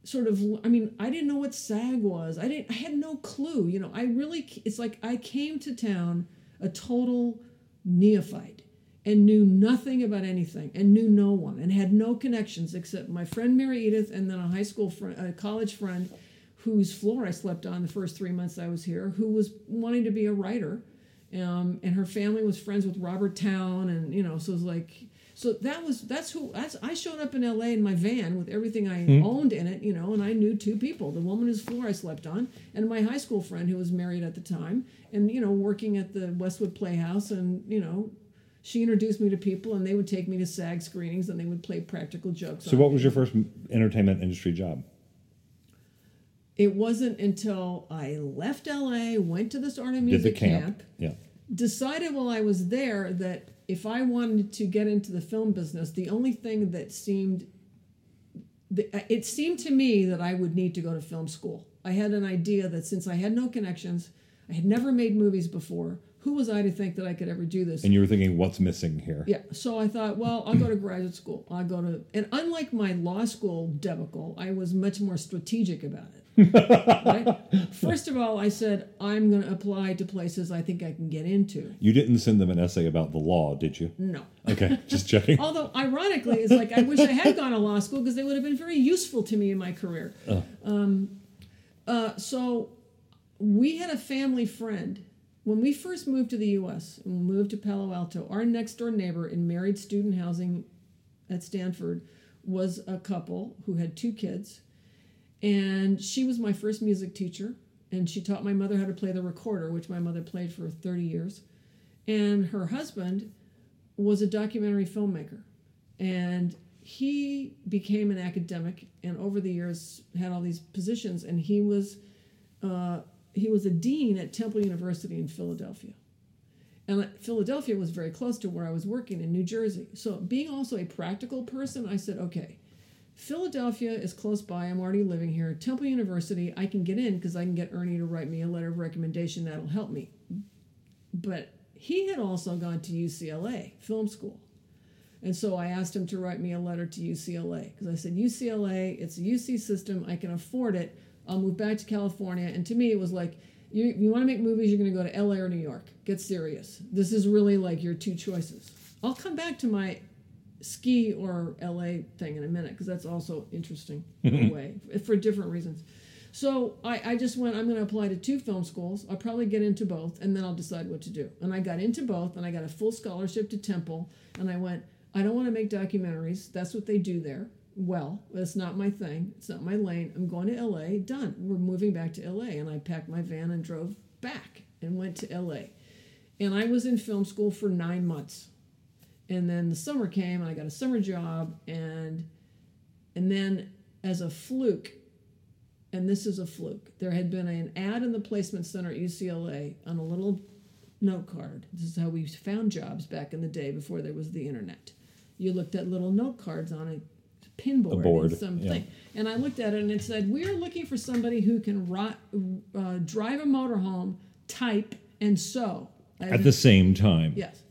sort of I mean, I didn't know what SAG was. I didn't I had no clue, you know. I really it's like I came to town a total neophyte and knew nothing about anything and knew no one and had no connections except my friend Mary Edith and then a high school friend, a college friend whose floor I slept on the first three months I was here, who was wanting to be a writer. Um, and her family was friends with Robert Towne, and you know, so it was like, so that was that's who that's I showed up in L.A. in my van with everything I hmm. owned in it, you know, and I knew two people: the woman whose floor I slept on, and my high school friend who was married at the time, and you know, working at the Westwood Playhouse, and you know, she introduced me to people, and they would take me to SAG screenings, and they would play practical jokes.
So, what
me.
was your first entertainment industry job?
It wasn't until I left LA, went to this art and music
camp?
camp,
Yeah.
decided while I was there that if I wanted to get into the film business, the only thing that seemed uh, it seemed to me that I would need to go to film school. I had an idea that since I had no connections, I had never made movies before, who was I to think that I could ever do this?
And you were thinking, what's missing here?
Yeah, so I thought, well, I'll go to graduate school. I'll go to, and unlike my law school debacle, I was much more strategic about it. Right? First of all, I said, I'm going to apply to places I think I can get into.
You didn't send them an essay about the law, did you?
No.
Okay, just checking.
Although, ironically, it's like I wish I had gone to law school because they would have been very useful to me in my career. Um, uh, so we had a family friend. When we first moved to the U.S. and moved to Palo Alto, our next door neighbor in married student housing at Stanford was a couple who had two kids. And she was my first music teacher. And she taught my mother how to play the recorder, which my mother played for 30 years. And her husband was a documentary filmmaker. And he became an academic and over the years had all these positions. And he was, uh, he was a dean at Temple University in Philadelphia. And Philadelphia was very close to where I was working in New Jersey. So, being also a practical person, I said, okay, Philadelphia is close by. I'm already living here. Temple University, I can get in because I can get Ernie to write me a letter of recommendation that'll help me. But he had also gone to UCLA film school. And so I asked him to write me a letter to UCLA because I said, UCLA, it's a UC system. I can afford it. I'll move back to California. And to me, it was like, you, you want to make movies, you're going to go to LA or New York. Get serious. This is really like your two choices. I'll come back to my ski or LA thing in a minute because that's also interesting in a way for different reasons. So I, I just went, I'm going to apply to two film schools. I'll probably get into both and then I'll decide what to do. And I got into both and I got a full scholarship to Temple. And I went, I don't want to make documentaries. That's what they do there. Well, that's not my thing. It's not my lane. I'm going to LA. Done. We're moving back to LA. And I packed my van and drove back and went to LA. And I was in film school for nine months and then the summer came and I got a summer job and and then as a fluke and this is a fluke. There had been an ad in the placement center at UCLA on a little note card. This is how we found jobs back in the day before there was the internet. You looked at little note cards on a pinboard,
board,
and something.
yeah.
And I looked at it and it said, "We're looking for somebody who can uh, drive a motorhome, type, and sew."
At the same time.
Yes.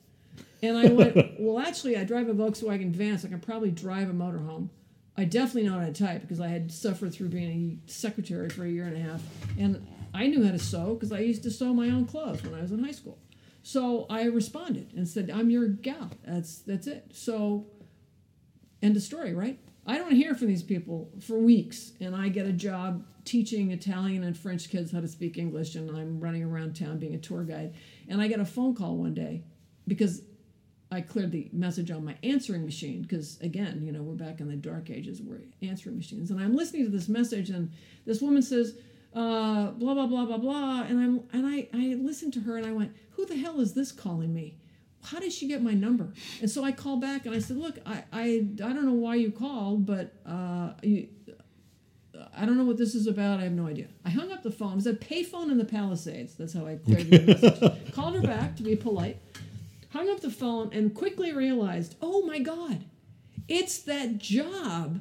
And I went, well, actually, I drive a Volkswagen van, so I can probably drive a motorhome. I definitely know how to type because I had suffered through being a secretary for a year and a half. And I knew how to sew because I used to sew my own clothes when I was in high school. So I responded and said, I'm your gal. That's, that's it. So, end of story, right? I don't hear from these people for weeks, and I get a job teaching Italian and French kids how to speak English, and I'm running around town being a tour guide. And I get a phone call one day because I cleared the message on my answering machine because again, you know, we're back in the dark ages where answering machines. And I'm listening to this message, and this woman says, uh, "Blah blah blah blah blah," and I'm and I I listened to her and I went, "Who the hell is this calling me? How did she get my number?" And so I called back and I said, "Look, I I, I don't know why you called, but uh, you." I don't know what this is about. I have no idea. I hung up the phone. It was a payphone in the Palisades. That's how I cleared the message. Called her back to be polite hung up the phone and quickly realized, oh my God, it's that job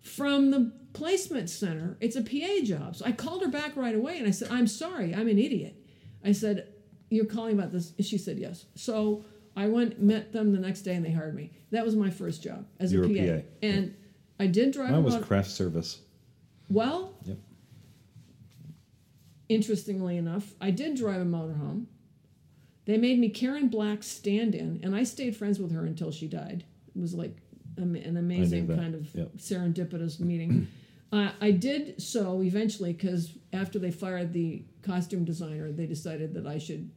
from the placement center. It's a PA job. So I called her back right away and I said, I'm sorry, I'm an idiot. I said, You're calling about this? She said, Yes. So I went, met them the next day, and they hired me. That was my first job as a PA.
a PA.
And I did drive
Mine was craft service.
well,
Yep.
interestingly enough, I did drive a motorhome. They made me Karen Black's stand in, and I stayed friends with her until she died. It was like an amazing kind of
Yep.
serendipitous meeting. uh, I did so eventually because after they fired the costume designer, they decided that I should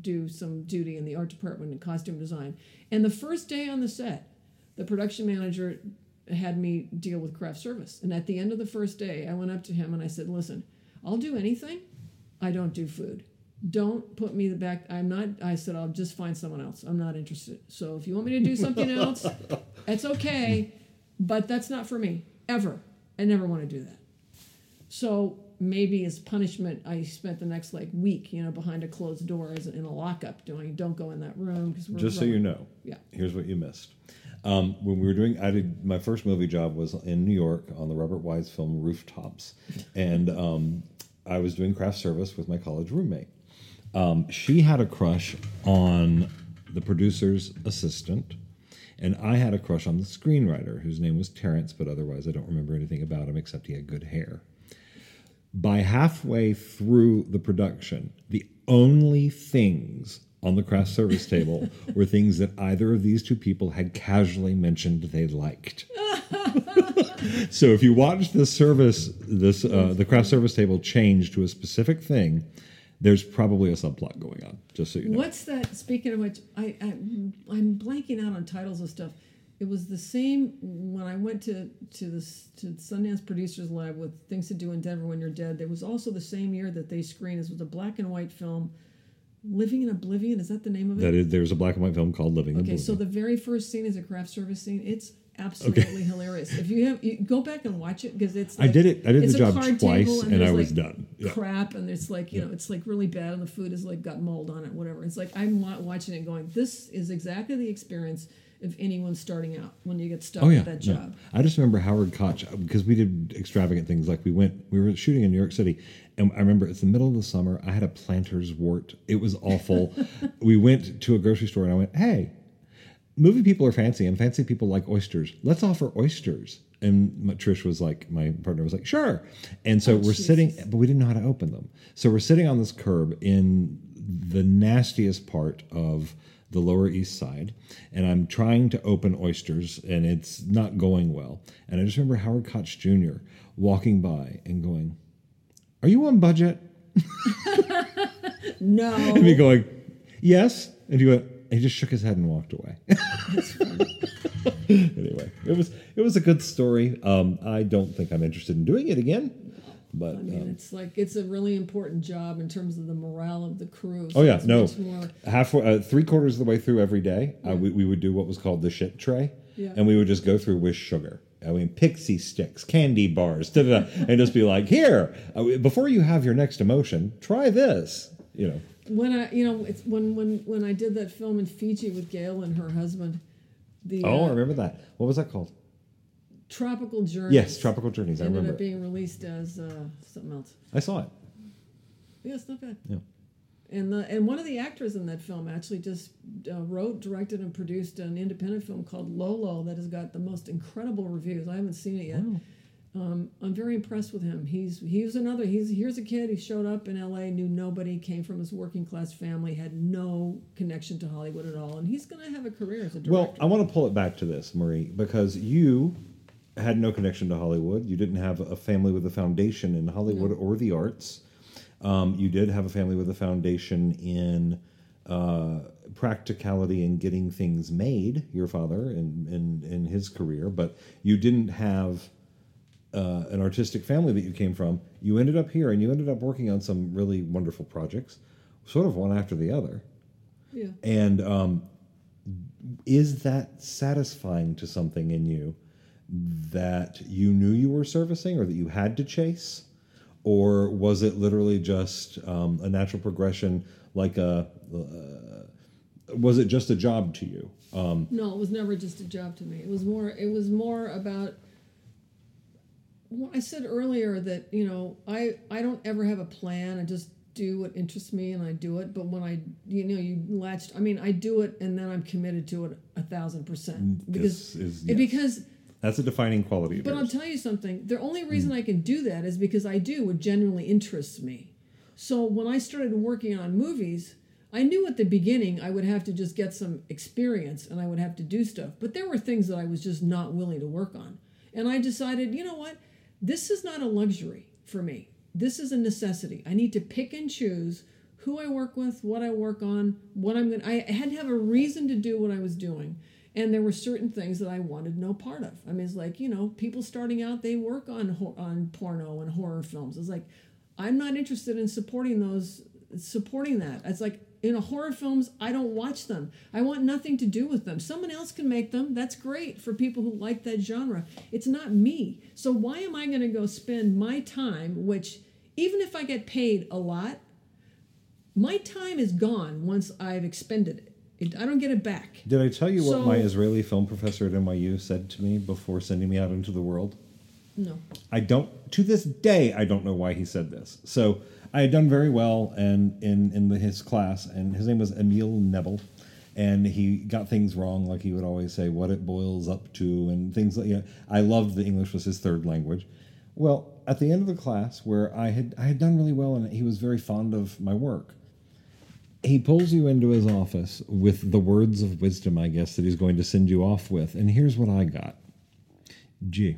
do some duty in the art department and costume design. And the first day on the set, the production manager had me deal with craft service. And at the end of the first day, I went up to him and I said, Listen, I'll do anything. I don't do food. Don't put me the back. I'm not, I said, I'll just find someone else. I'm not interested. So if you want me to do something else, it's okay. But that's not for me, ever. I never want to do that. So maybe as punishment, I spent the next like week, you know, behind a closed door as in a lockup doing, don't go in that room because we're
Just so you know,
Yeah.
here's what you missed. Um, when we were doing, I did my first movie job was in New York on the Robert Wise film Rooftops, and um, I was doing craft service with my college roommate. Um, she had a crush on the producer's assistant, and I had a crush on the screenwriter, whose name was Terrence, but otherwise I don't remember anything about him except he had good hair. By halfway through the production, the only things on the craft service table were things that either of these two people had casually mentioned they liked. so if you watch the service, this uh, the craft service table change to a specific thing, there's probably a subplot going on. Just so you know.
What's that? Speaking of which, I, I I'm blanking out on titles of stuff. It was the same when I went to to this to Sundance Producers Lab with Things to Do in Denver When You're Dead. It was also the same year that they screened. This was a black and white film, Living in Oblivion. Is that the name of it?
That is, there's a black and white film called Living in Oblivion.
Okay, so the very first scene is a craft service scene. It's absolutely hilarious. If you have, you go back and watch it because it's.
I did it- I did the job twice,
table
and I was
like,
done. Yeah.
Crap, and it's like you know, it's like really bad, and the food is like got mold on it, whatever. It's like I'm watching it, going, this is exactly the experience of anyone starting out when you get stuck
Oh yeah,
with that
no.
job.
I just remember Howard Koch uh, because we did extravagant things. Like we went, we were shooting in New York City, and I remember it's the middle of the summer. I had a planter's wart. It was awful. we went to a grocery store, and I went, "Hey, movie people are fancy, and fancy people like oysters. Let's offer oysters." And Trish was like, my partner was like, "Sure." And so oh, we're sitting, but we didn't know how to open them. So we're sitting on this curb in the nastiest part of the Lower East Side, and I'm trying to open oysters, and it's not going well. And I just remember Howard Koch Jr. walking by and going, "Are you on budget?"
No,
And me going, "Yes." And he went. He just shook his head and walked away. anyway, it was it was a good story. Um, I don't think I'm interested in doing it again, but
I mean
um,
it's like it's a really important job in terms of the morale of the crew.
Oh yeah, no.
more-
Halfway, uh, three quarters of the way through every day, uh, we, we would do what was called the shit tray,
Yeah.
and we would just go through with sugar. I mean, Pixy Stix, candy bars, da, da, da, and just be like, here, uh, before you have your next emotion, try this. You know,
when I, you know, it's when when when I did that film in Fiji with Gail and her husband. The
oh,
uh,
I remember that. What was that called?
Tropical Journeys.
Yes, Tropical Journeys. I
ended
remember.
up
it.
being released as uh, something else.
I saw it.
Yeah, it's not bad.
Yeah.
And the and one of the actors in that film actually just uh, wrote, directed, and produced an independent film called Lolo that has got the most incredible reviews. I haven't seen it yet. Um, I'm very impressed with him. He's he's another. He's here's a kid. He showed up in L.A. knew nobody, came from his working class family, had no connection to Hollywood at all, and he's going to have a career as a director.
Well, I want to pull it back to this, Marie, because you had no connection to Hollywood. You didn't have a family with a foundation in Hollywood or the arts. Um, you did have a family with a foundation in uh, practicality and getting things made. Your father in in, in his career, but you didn't have uh, an artistic family that you came from. You ended up here, and you ended up working on some really wonderful projects, sort of one after the other.
yeah.
And um, is that satisfying to something in you that you knew you were servicing or that you had to chase? Or was it literally just um, a natural progression, like a. Uh, was it just a job to you? Um,
No, it was never just a job to me. It was more. It was more about. Well, I said earlier that you know I I don't ever have a plan. I just do what interests me and I do it. But when I you know you latched, I mean I do it and then I'm committed to it a thousand percent mm,
because is, yes.
because.
that's a defining quality of
But I'll tell you something. The only mm. reason I can do that is because I do what genuinely interests me. So when I started working on movies, I knew at the beginning I would have to just get some experience and I would have to do stuff. But there were things that I was just not willing to work on. And I decided, you know what? This is not a luxury for me. This is a necessity. I need to pick and choose who I work with, what I work on, what I'm going to I had to have a reason to do what I was doing. And there were certain things that I wanted no part of. I mean, it's like, you know, people starting out, they work on on porno and horror films. It's like, I'm not interested in supporting those, supporting that. It's like, know, horror films, I don't watch them. I want nothing to do with them. Someone else can make them. That's great for people who like that genre. It's not me. So why am I going to go spend my time, which even if I get paid a lot, my time is gone once I've expended it. it I don't get it back.
Did I tell you what my Israeli film professor at NYU said to me before sending me out into the world?
No.
I don't to this day I don't know why he said this. So I had done very well and in in the, his class, and his name was Emil Nebel, and he got things wrong, like he would always say what it boils up to, and things like. You know, I loved the English was his third language. Well, at the end of the class, where I had I had done really well, and he was very fond of my work. He pulls you into his office with the words of wisdom, I guess, that he's going to send you off with. And here's what I got. Gee,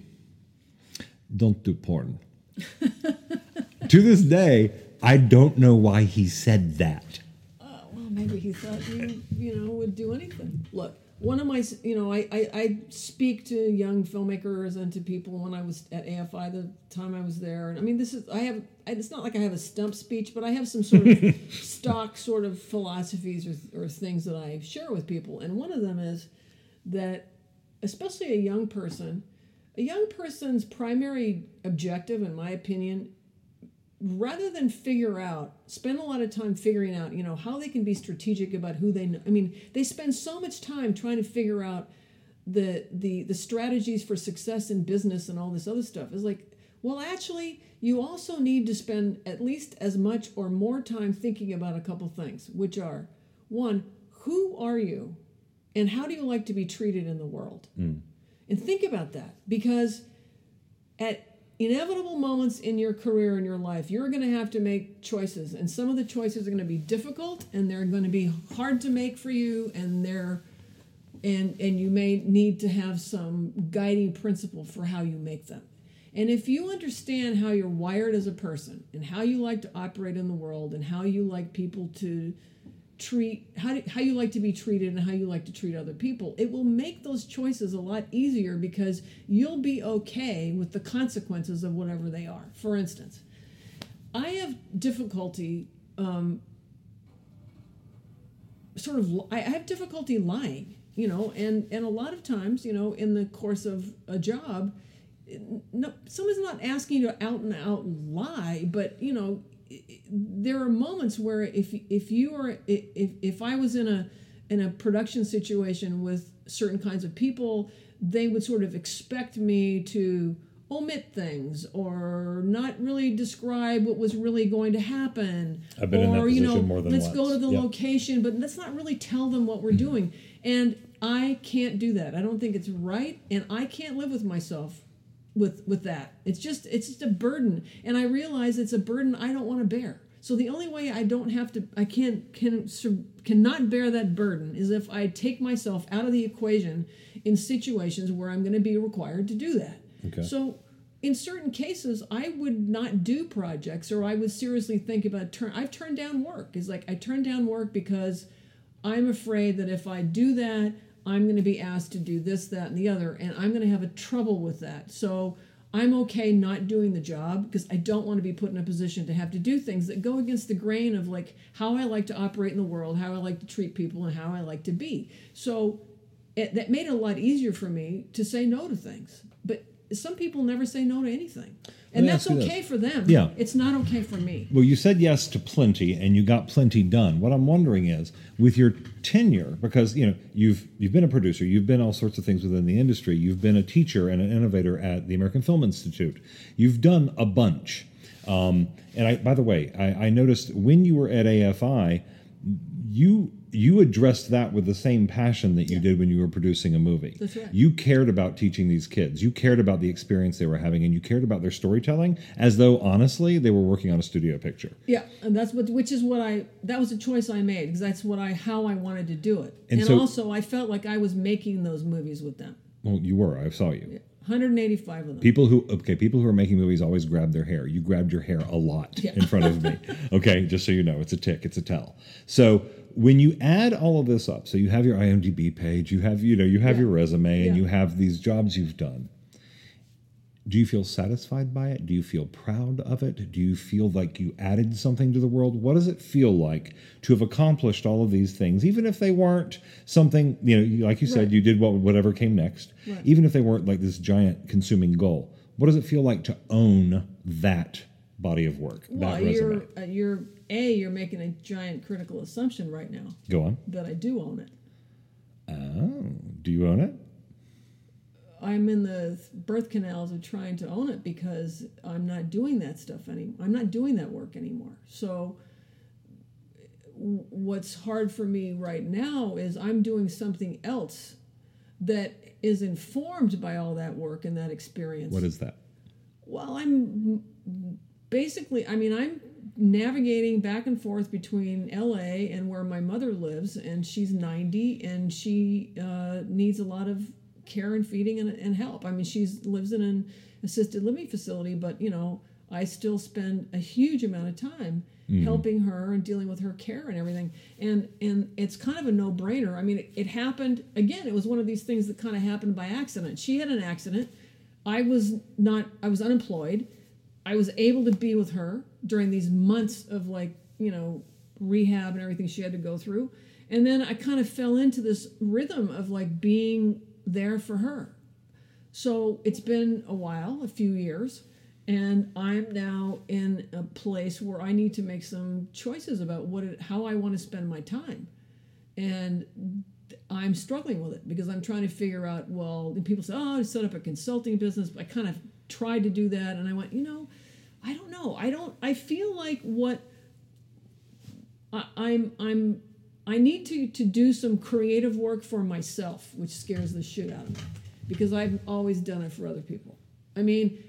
don't do porn. to this day, I don't know why he said that.
Oh, well, maybe he thought you, you know, would do anything. Look, one of my, you know, I, I, I speak to young filmmakers and to people when I was at AFI the time I was there. And I mean, this is, I have, I- it's not like I have a stump speech, but I have some sort of stock sort of philosophies or, or things that I share with people. And one of them is that, especially a young person, a young person's primary objective, in my opinion, rather than figure out spend a lot of time figuring out you know how they can be strategic about who they know i mean they spend so much time trying to figure out the the the strategies for success in business and all this other stuff. Is like well actually you also need to spend at least as much or more time thinking about a couple things which are one who are you and how do you like to be treated in the world? Mm. And think about that because at inevitable moments in your career in your life you're going to have to make choices. And some of the choices are going to be difficult and they're going to be hard to make for you and they're and and you may need to have some guiding principle for how you make them. And if you understand how you're wired as a person and how you like to operate in the world and how you like people to treat how, do, how you like to be treated and how you like to treat other people. It will make those choices a lot easier because you'll be okay with the consequences of whatever they are. For instance i have difficulty um, sort of i have difficulty lying you know, and and a lot of times, you know, in the course of a job, no, someone's not asking you to out and out lie, but you know, there are moments where if if you are if if I was in a in a production situation with certain kinds of people, they would sort of expect me to omit things or not really describe what was really going to happen.
I've been
or,
in that
you know,
more than
let's
once.
go to the
Yep.
location, but let's not really tell them what we're mm-hmm. doing. And I can't do that. I don't think it's right, and I can't live with myself with with that. It's just it's just a burden, and I realize it's a burden I don't want to bear. So the only way I don't have to, I can't can cannot bear that burden is if I take myself out of the equation in situations where I'm going to be required to do that.
Okay.
So in certain cases, I would not do projects, or I would seriously think about turn. I've turned down work. Is like I turned down work because I'm afraid that if I do that, I'm going to be asked to do this, that, and the other, and I'm going to have a trouble with that. So I'm okay not doing the job because I don't want to be put in a position to have to do things that go against the grain of like how I like to operate in the world, how I like to treat people, and how I like to be. So it, that made it a lot easier for me to say no to things. Some people never say no to anything, and that's
you this.
okay for them.
Yeah.
it's not okay for me.
Well, you said yes to plenty, and you got plenty done. What I'm wondering is, with your tenure, because you know you've you've been a producer, you've been all sorts of things within the industry, you've been a teacher and an innovator at the American Film Institute, you've done a bunch. Um, and I, by the way, I, I noticed when you were at AFI, you you addressed that with the same passion that you did when you were producing a movie.
That's right.
You cared about teaching these kids. You cared about the experience they were having, and you cared about their storytelling as though honestly they were working on a studio picture.
Yeah, and that's what which is what I that was a choice I made because that's what I how I wanted to do it.
And
And,
so-
also I felt like I was making those movies with them.
Well, you were. I saw you.
185 of them.
People who okay, people who are making movies always grab their hair. You grabbed your hair a lot
Yeah.
in front of me. Okay, just so you know, it's a tick, it's a tell. So when you add all of this up, so you have your IMDb page, you have you know you have
Yeah.
your resume, and
Yeah.
you have these jobs you've done. Do you feel satisfied by it? Do you feel proud of it? Do you feel like you added something to the world? What does it feel like to have accomplished all of these things, even if they weren't something, you know, like you said,
Right.
you did what whatever came next,
Right.
even if they weren't like this giant consuming goal. What does it feel like to own that body of work,
well,
that resume?
you're uh, you're a you're making a giant critical assumption right now
Go on.
that I do own it.
Oh, do you own it?
I'm in the birth canals of trying to own it because I'm not doing that stuff anymore. I'm not doing that work anymore. So what's hard for me right now is I'm doing something else that is informed by all that work and that experience.
What is that?
Well, I'm basically, I mean, I'm navigating back and forth between LA and where my mother lives, and she's 90 and she uh, needs a lot of care and feeding and, and help. I mean, she lives in an assisted living facility, but you know, I still spend a huge amount of time helping her and dealing with her care and everything. And and it's kind of a no brainer. I mean, it, it happened again. It was one of these things that kind of happened by accident. She had an accident. I was not. I was unemployed. I was able to be with her during these months of like you know rehab and everything she had to go through, and then I kind of fell into this rhythm of like being there for her. So it's been a while, a few years, and I'm now in a place where I need to make some choices about what it, how I want to spend my time, and I'm struggling with it because I'm trying to figure out. Well, people say, "Oh, I set up a consulting business." I kind of tried to do that, and I went, you know, I don't know. I don't. I feel like what I, I'm I'm I need to to do some creative work for myself, which scares the shit out of me because I've always done it for other people. I mean,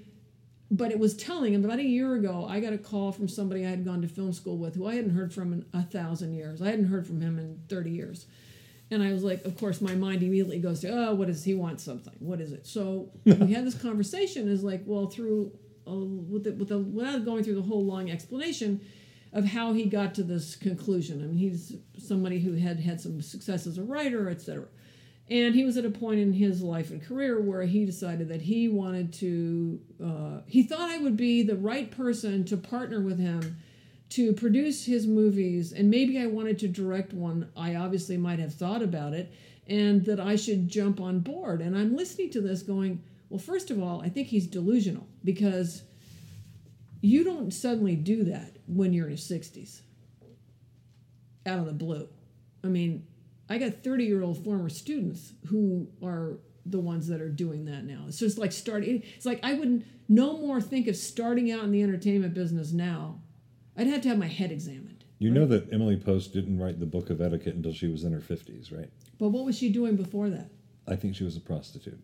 but it was telling. About a year ago, I got a call from somebody I had gone to film school with, who I hadn't heard from in a thousand years. I hadn't heard from him in thirty years. And I was like, of course, my mind immediately goes to, oh, what does he want? Something. What is it? So we had this conversation. Is like, well, through with the, with the without going through the whole long explanation of how he got to this conclusion. I mean, he's somebody who had had some success as a writer, etc. And he was at a point in his life and career where he decided that he wanted to. Uh, he thought I would be the right person to partner with him to produce his movies and maybe I wanted to direct one. I obviously might have thought about it and that I should jump on board. And I'm listening to this going, well, first of all, I think he's delusional because you don't suddenly do that when you're in your 60s out of the blue. I mean, I got 30 year old former students who are the ones that are doing that now. So it's just like starting, it's like I wouldn't no more think of starting out in the entertainment business now. I'd have to have my head examined.
You know that Emily Post didn't write the book of etiquette until she was in her 50s, right?
But what was she doing before that?
I think she was a prostitute.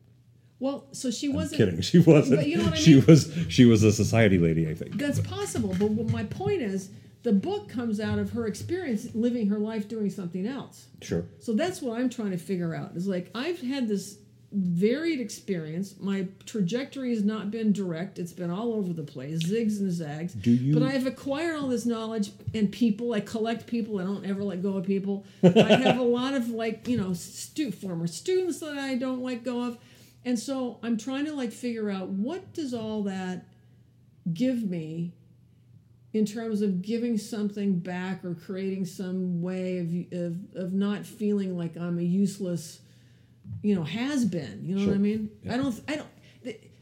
Well, so she
I'm
wasn't.
kidding. She wasn't.
But you know what I
She was she was a society lady, I think.
That's possible, but what my point is, the book comes out of her experience living her life doing something else.
Sure.
So that's what I'm trying to figure out. Is like I've had this varied experience. My trajectory has not been direct. It's been all over the place, zigs and zags.
Do you-
But I've acquired all this knowledge and people. I collect people. I don't ever let go of people. I have a lot of like you know stu- former students that I don't let go of, and so I'm trying to like figure out what does all that give me in terms of giving something back or creating some way of, of, of not feeling like I'm a useless, you know, has been. You know what I mean?
Yeah.
I don't. I don't.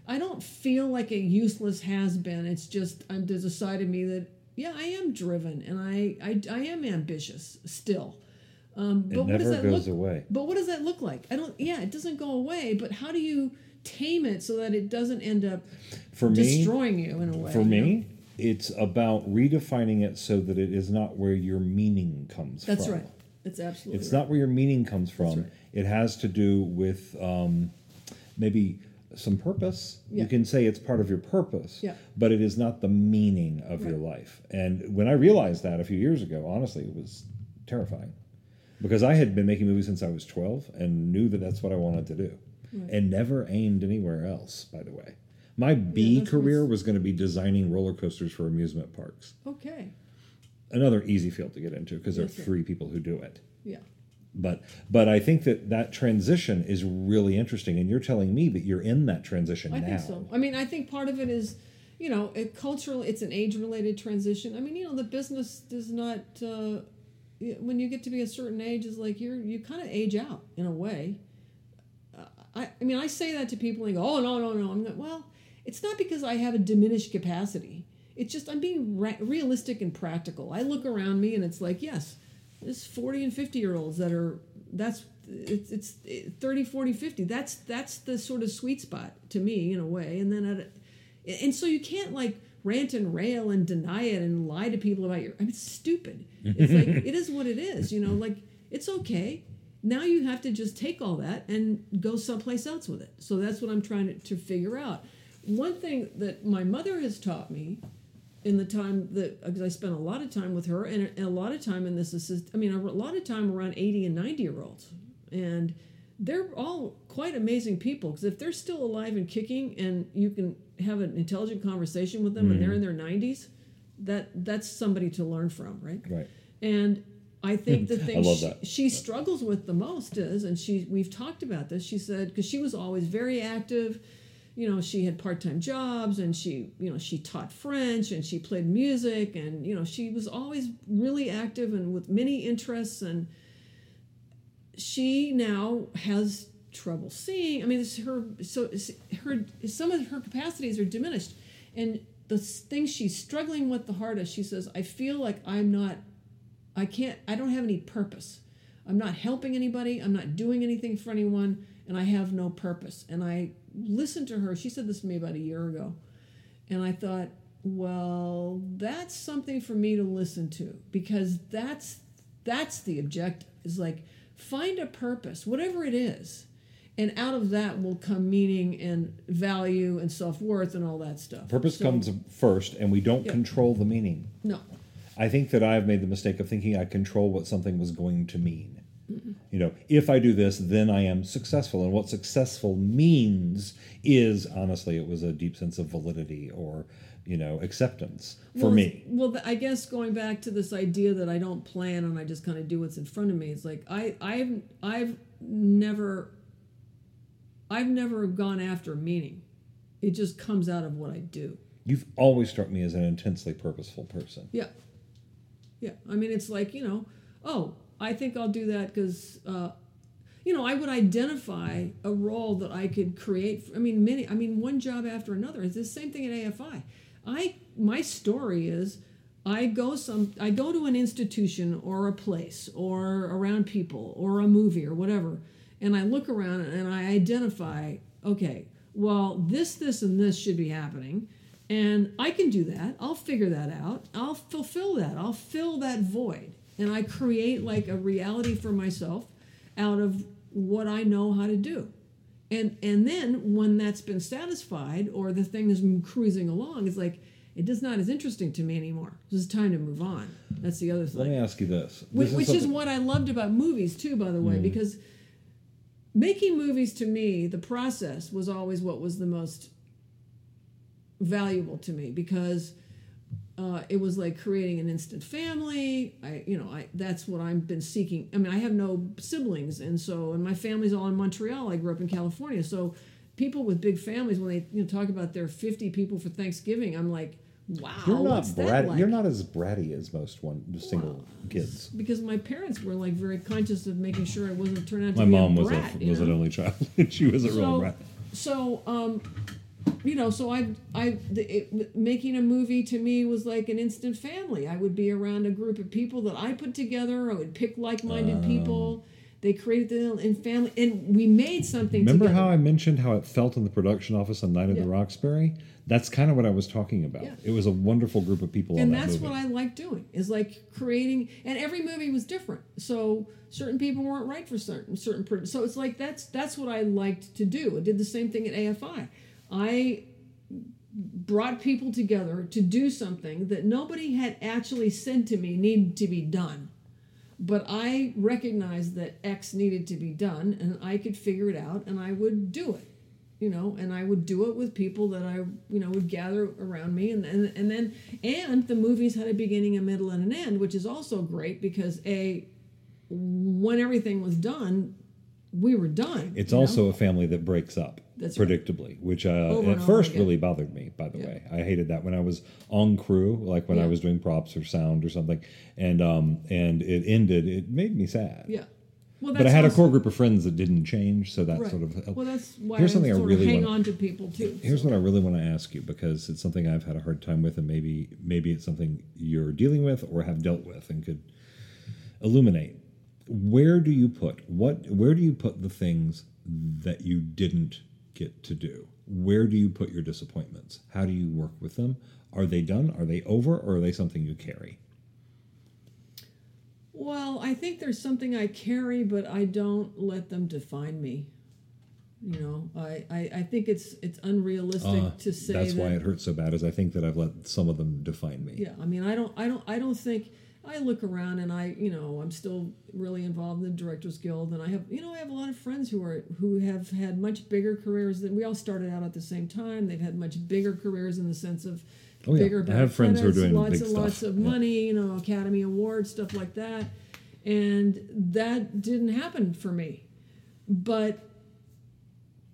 I don't feel like a useless has been. It's just I'm, there's a side of me that yeah I am driven and I I, I am ambitious still. Um,
It
but what does that
goes
look?
away.
But what does that look like? I don't. Yeah, it doesn't go away. But how do you tame it so that it doesn't end up
For me,
destroying you in a way?
for me, it's about redefining it so that it is not where your meaning comes
that's
from.
That's right. That's absolutely.
It's
right.
not where your meaning comes from.
right.
It has to do with um, maybe some purpose.
Yeah.
You can say it's part of your purpose,
Yeah.
but it is not the meaning of your life. And when I realized that a few years ago, honestly, it was terrifying because I had been making movies since I was 12 and knew that that's what I wanted to do and never aimed anywhere else, by the way. My B
that's
career
what's-
was going to be designing roller coasters for amusement parks.
Okay.
Another easy field to get into because there are
Yes, sir.
three people who do it
Yeah.
but but I think that that transition is really interesting, and you're telling me that you're in that transition
I
now.
think so. I mean, I think part of it is, you know, it, cultural. It's an age-related transition. I mean, you know, the business does not. Uh, when you get to be a certain age, is like you're you kind of age out in a way. Uh, I, I mean, I say that to people and they go, "Oh no, no, no." I'm not. Well, it's not because I have a diminished capacity. It's just I'm being realistic and practical. I look around me and it's like, yes, there's 40 and 50 year olds that are that's it's it's 30 40 50 that's that's the sort of sweet spot to me in a way and then at, and so you can't like rant and rail and deny it and lie to people about your i mean it's stupid. It's like it is what it is you know like it's okay. Now you have to just take all that and go someplace else with it. So that's what i'm trying to, to figure out. One thing that my mother has taught me in the time that because I spent a lot of time with her and, a lot of time in this assist I mean a lot of time around 80 and 90 year olds. And they're all quite amazing people because if they're still alive and kicking and you can have an intelligent conversation with them and they're in their 90s that that's somebody to learn from right
Right.
and I think the thing she, she struggles with the most is, and she we've talked about this. She said because she was always very active, you know, she had part time jobs and she, you know, she taught French and she played music and you know she was always really active and with many interests and she now has trouble seeing. I mean, it's her so her some of her capacities are diminished, and the thing she's struggling with the hardest, she says, I feel like I'm not, I can't, I don't have any purpose. I'm not helping anybody. I'm not doing anything for anyone, and I have no purpose. And I listened to her. She said this to me about a year ago, and I thought, well, that's something for me to listen to because that's that's the objective. Is like find a purpose, whatever it is, and out of that will come meaning and value and self worth and all that stuff.
Purpose
So-
comes first, and we don't control the meaning.
No,
I think that I've made the mistake of thinking I control what something was going to mean. You know, if I do this, then I am successful. And what successful means is, honestly, it was a deep sense of validity or, you know, acceptance for
well,
me.
Well, I guess going back to this idea that I don't plan and I just kind of do what's in front of me. It's like I I've I've never I've never gone after meaning. It just comes out of what I do.
You've always struck me as an intensely purposeful person.
Yeah. Yeah. I mean, it's like, you know, oh, I think I'll do that because, uh, you know, I would identify a role that I could create. I mean, many. I mean, one job after another. It's the same thing at AFI. I my story is I go some I go to an institution or a place or around people or a movie or whatever, and I look around and I identify. Okay, well, this, this, and this should be happening. And I can do that. I'll figure that out. I'll fulfill that. I'll fill that void. And I create like a reality for myself out of what I know how to do. And and then when that's been satisfied or the thing is cruising along, it's like it is just not as interesting to me anymore. It's time to move on. That's the other thing.
Let me ask you this.
Which,
This
which is what I loved about movies too, by the way, mm. because making movies to me, the process was always what was the most valuable to me because uh, it was like creating an instant family. I, you know, I that's what I've been seeking. I mean, I have no siblings, and so and my family's all in Montreal. I grew up in California, so people with big families when they you know talk about their fifty people for Thanksgiving, I'm like, wow,
You're not
what's that
bratty.
like?
You're not as bratty as most one single
Well,
kids.
because my parents were like very conscious of making sure I wasn't turn out to
My
be
mom
a
was
brat.
a, was
know?
an only child. she was a real
so,
brat.
so um, you know, so I, I, the, it, making a movie to me was like an instant family. I would be around a group of people that I put together. I would pick like-minded oh. people. They created the in family, and we made something.
Remember
together.
how I mentioned how it felt in the production office on Night of the Roxbury? That's kind of what I was talking about.
Yeah.
It was a wonderful group of people
and
that
that's
movie.
what I like doing is like creating and every movie was different so certain people weren't right for certain certain so it's like that's that's what I liked to do I did the same thing at AFI I brought people together to do something that nobody had actually said to me needed to be done but I recognized that X needed to be done and I could figure it out and I would do it you know, and I would do it with people that I, you know, would gather around me, and and, and then and the movies had a beginning, a middle, and an end, which is also great because a when everything was done, we were done.
It's
you know?
also a family that breaks up
That's right.
predictably, which uh, at first
again.
really bothered me. By the
Yeah.
way, I hated that when I was on crew, like when I was doing props or sound or something, and um and it ended. It made me sad.
yeah. Well,
But I had a core group of friends that didn't change, so that
Right.
sort of.
Well, that's why
Here's
I
something I really
hang
wanna-
on to people too.
Here's what I really want to ask you because it's something I've had a hard time with, and maybe maybe it's something you're dealing with or have dealt with and could illuminate. Where do you put what? Where do you put the things that you didn't get to do? Where do you put your disappointments? How do you work with them? Are they done? Are they over? Or are they something you carry?
Well, I think there's something I carry, but I don't let them define me. You know, I, I, I think it's it's unrealistic
Uh,
to say
that's
that.
why it hurts so bad. Is I think that I've let some of them define me.
Yeah, I mean, I don't, I don't, I don't think. I look around and I, you know, I'm still really involved in the Directors Guild, and I have, you know, I have a lot of friends who are who have had much bigger careers than we all started out at the same time. They've had much bigger careers in the sense of
Oh, yeah.
bigger.
I have friends who are doing
lots and
stuff.
lots of
Yeah.
money, you know, Academy Awards, stuff like that, and that didn't happen for me, but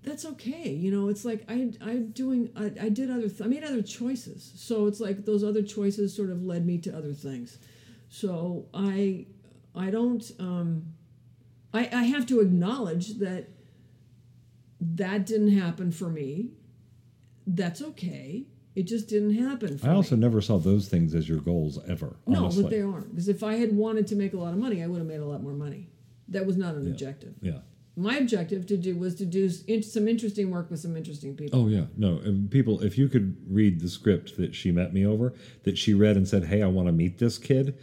that's okay. You know, it's like I I'm doing I, I did other th- I made other choices. So it's like those other choices sort of led me to other things. So I I don't um I I have to acknowledge that that didn't happen for me. That's okay. It just didn't happen for
I also
me.
never saw those things as your goals ever.
No,
honestly.
but they aren't. Because if I had wanted to make a lot of money, I would have made a lot more money. That was not an objective.
Yeah.
My objective to do was to do in- some interesting work with some interesting people.
Oh yeah, no. and People, if you could read the script that she met me over, that she read and said, "Hey, I want to meet this kid."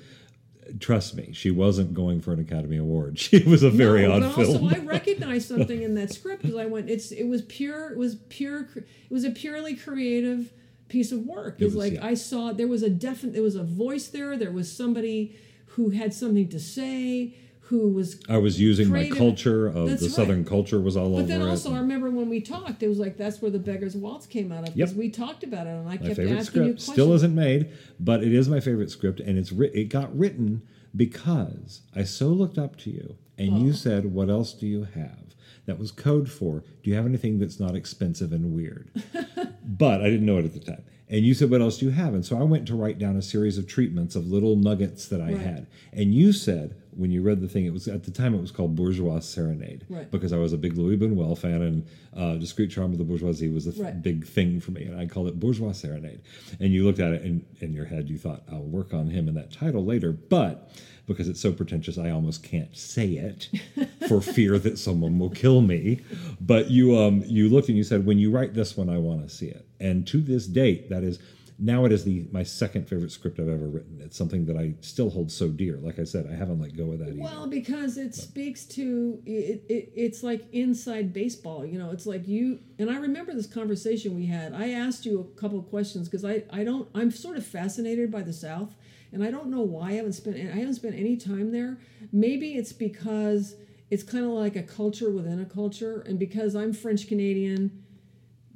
Trust me, she wasn't going for an Academy Award. She was a very
no,
odd
but
film.
also I recognized something in that script because I went. It's it was pure. It was pure. It was a purely creative piece of work.
It
It's
was,
like
yeah.
I saw there was a definite. There was a voice there. There was somebody who had something to say. Who was
I was using my culture of
That's
the
right.
Southern culture was all
But
over But
then
it.
also, I remember when we talked, it was like that's where the Beggar's Waltz came out of because
Yep.
we talked about it, and I
my
kept
favorite
asking you questions.
still isn't made, but it is my favorite script, and it's writ- it got written because I so looked up to you, and you oh. said, "What else do you have?" That was code for, "Do you have anything that's not expensive and weird?" but I didn't know it at the time. And you said, "What else do you have?" And so I went to write down a series of treatments of little nuggets that I
Right.
had, and you said, when you read the thing, it was at the time it was called Bourgeois Serenade,
Right.
Because I was a big Louis Buñuel fan, and uh, Discreet Charm of the Bourgeoisie was a th-
Right.
big thing for me, and I called it Bourgeois Serenade. And you looked at it, and in your head, you thought, "I'll work on him in that title later," but because it's so pretentious, I almost can't say it for fear that someone will kill me. But you, um, you looked and you said, "When you write this one, I want to see it." And to this date, that is now it is the my second favorite script I've ever written. It's something that I still hold so dear. Like I said, I haven't let go of that
Well,
either.
because it speaks to it, it. It's like inside baseball. You know, it's like you and I remember this conversation we had. I asked you a couple of questions because I I don't. I'm sort of fascinated by the South, and I don't know why I haven't spent I haven't spent any time there. Maybe it's because it's kind of like a culture within a culture, and because I'm French Canadian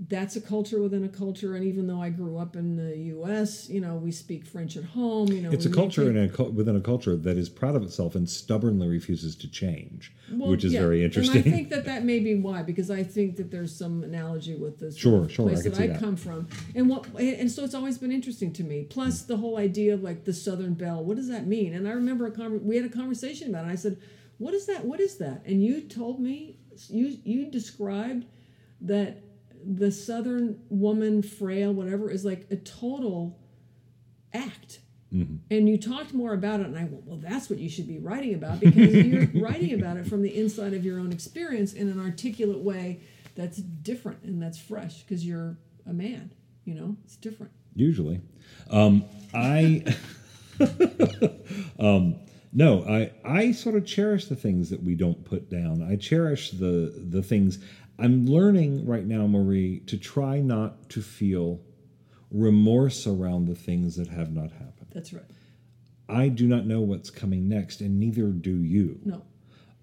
that's a culture within a culture and even though i grew up in the us you know we speak french at home you know
It's a culture in a within a culture that is proud of itself and stubbornly refuses to change,
Well,
which is
yeah,
very interesting.
And I think that that may be why, because I think that there's some analogy with this
Sure, sure, I
place
can
that I
that.
come from, and what, and so it's always been interesting to me. Plus, the whole idea of like the Southern Belle, what does that mean? And I remember a conver- we had a conversation about it. And I said, "What is that? What is that?" And you told me you you described that the Southern woman, frail, whatever, is like a total act. And you talked more about it, and I went, well, that's what you should be writing about because you're writing about it from the inside of your own experience in an articulate way that's different and that's fresh because you're a man. You know, it's different.
Usually, um, I um, no, I I sort of cherish the things that we don't put down. I cherish the the things. I'm learning right now, Marie, to try not to feel remorse around the things that have not happened.
That's right.
I do not know what's coming next, and neither do you.
No,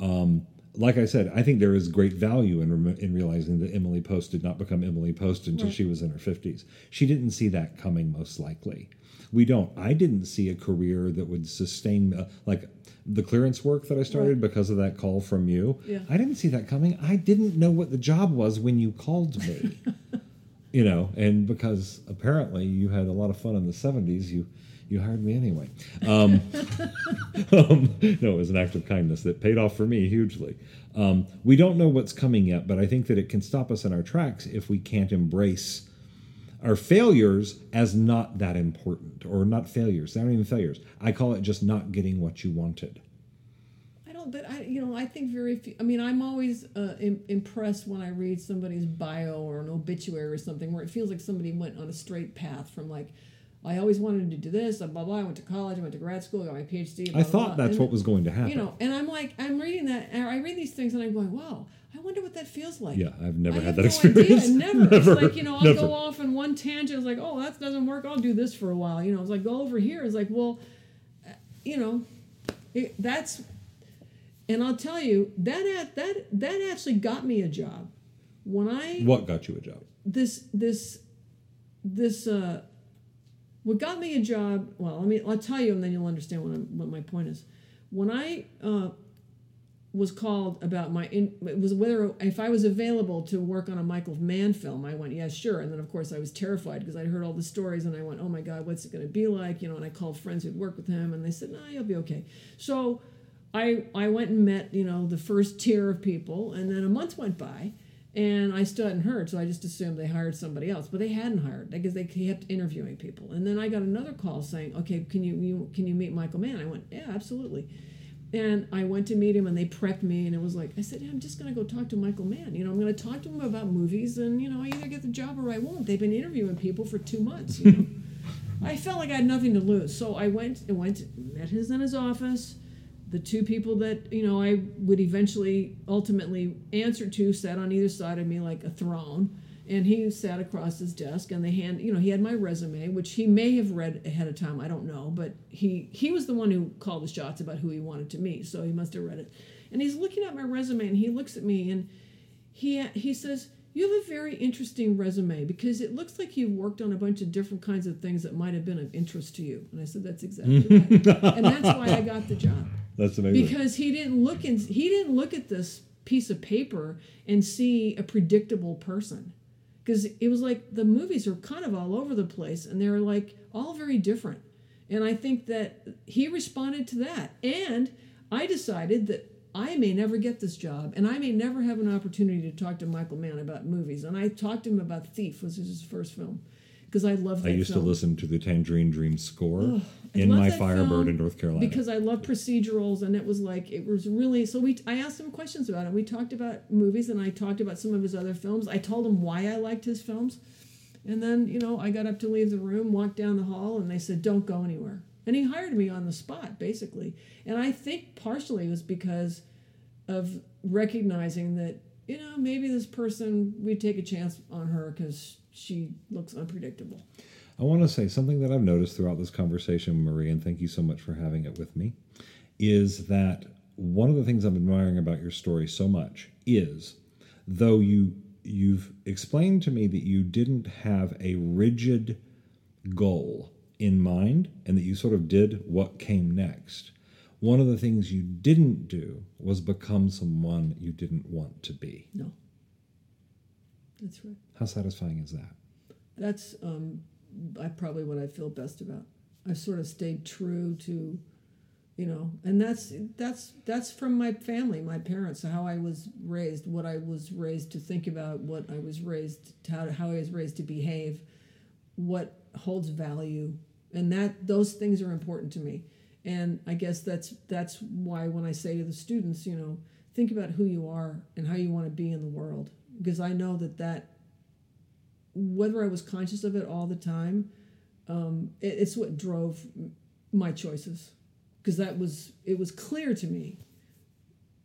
um,
like I said, I think there is great value in in realizing that Emily Post did not become Emily Post until
Right.
she was in her fifties. She didn't see that coming, most likely. We don't. I didn't see a career that would sustain uh, like the clearance work that I started
Right.
because of that call from you.
Yeah.
I didn't see that coming. I didn't know what the job was when you called me. you know, and because apparently you had a lot of fun in the seventies, you you hired me anyway. Um, um, no, it was an act of kindness that paid off for me hugely. Um, we don't know what's coming yet, but I think that it can stop us in our tracks if we can't embrace our failures as not that important or not failures. They're not even failures. I call it just not getting what you wanted.
I don't. But I, you know, I think very few. I mean, I'm always uh, im- impressed when I read somebody's bio or an obituary or something where it feels like somebody went on a straight path from like. I always wanted to do this, blah blah. blah. I went to college, I went to grad school, I got my PhD. Blah,
I thought
blah.
that's
And
what was going to happen.
you know and i'm like i'm reading that and i read these things and i'm going wow wonder what that feels like
yeah, I've never
I
had that
no
experience.
Idea. Never.
Never.
It's like, you know, I'll
Never.
go off in one tangent. It's like, oh, that doesn't work. I'll do this for a while. You know, it's like, go over here. It's like, well, uh, you know, it, that's, and I'll tell you, that, at, that, that actually got me a job. When I,
What got you a job?
this, this, this, uh, what got me a job, well, I mean, I'll tell you and then you'll understand what, I'm, what my point is. When I, uh, was called about my in, it was whether if I was available to work on a Michael Mann film. I went, yeah, sure. And then of course I was terrified because I'd heard all the stories and I went, oh my god, what's it going to be like? You know, and I called friends who'd worked with him and they said, no, you'll be okay. So I I went and met you know the first tier of people and then a month went by. And I still hadn't heard, so I just assumed they hired somebody else. But they hadn't hired because they kept interviewing people. And then I got another call saying, "Okay, can you, you can you meet Michael Mann?" I went, "Yeah, absolutely." And I went to meet him, and they prepped me, and it was like I said, I'm just going to go talk to Michael Mann. You know, I'm going to talk to him about movies, and you know, I either get the job or I won't. They've been interviewing people for two months. You know, I felt like I had nothing to lose, so I went and went met his in his office. The two people that you know I would eventually ultimately answer to sat on either side of me like a throne, and he sat across his desk and they hand you know he had my resume which he may have read ahead of time i don't know but he he was the one who called the shots about who he wanted to meet so he must have read it. And he's looking at my resume and he looks at me and he he says you have a very interesting resume because it looks like you've worked on a bunch of different kinds of things that might have been of interest to you. And i said that's exactly right. And that's why i got the job.
That's amazing.
because he didn't look and he didn't look at this piece of paper and see a predictable person because it was like the movies are kind of all over the place and they're like all very different. And i think that he responded to that. And I decided that I may never get this job, and I may never have an opportunity to talk to Michael Mann about movies. And I talked to him about Thief, which was his first film, because I loved.
I used
film.
to listen to the Tangerine Dream score
Ugh,
in my Firebird in North Carolina.
because I love procedurals, and it was like it was really. So we, I asked him questions about it. We talked about movies, and I talked about some of his other films. I told him why I liked his films, and then you know I got up to leave the room, walked down the hall, and they said, "Don't go anywhere." And he hired me on the spot, basically. And I think partially it was because of recognizing that you know maybe this person we'd take a chance on her because she looks unpredictable.
I want to say something that I've noticed throughout this conversation, Marie, and thank you so much for having it with me, is that one of the things I'm admiring about your story so much is though you you've explained to me that you didn't have a rigid goal in mind and that you sort of did what came next. One of the things you didn't do was become someone you didn't want to be.
No, that's right.
How satisfying is that?
That's um, I probably what I feel best about. I've sort of stayed true to, you know, and that's that's that's from my family, my parents, how I was raised, what I was raised to think about, what I was raised how how I was raised to behave, what holds value, and that those things are important to me. And I guess that's that's why when I say to the students, you know, think about who you are and how you want to be in the world, because I know that that whether I was conscious of it all the time, um, it, it's what drove my choices. Because that was, it was clear to me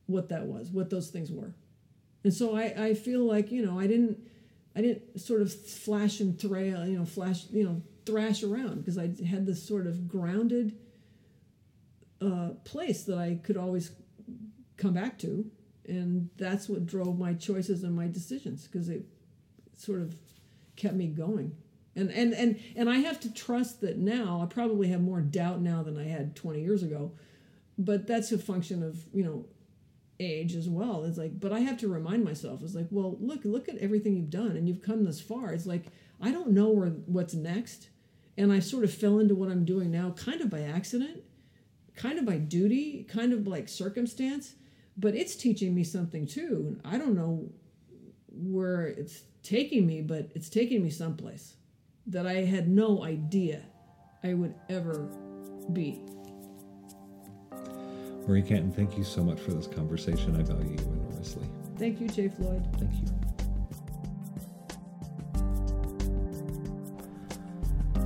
what that was, what those things were. And so I, I feel like, you know, I didn't, I didn't sort of flash and thrail, you know, flash, you know, thrash around because I had this sort of grounded uh, place that I could always come back to. And that's what drove my choices and my decisions because it sort of kept me going. And, and and and I have to trust that now I probably have more doubt now than I had 20 years ago, but that's a function of you know age as well. It's like, but I have to remind myself. It's like, well, look, look at everything you've done, and you've come this far. It's like I don't know where what's next, and I sort of fell into what I'm doing now, kind of by accident, kind of by duty, kind of like circumstance, but it's teaching me something too. I don't know where it's taking me, but it's taking me someplace that I had no idea I would ever be.
Marie Cantin, thank you so much for this conversation. I value you enormously.
Thank you, Jay Floyd.
Thank you.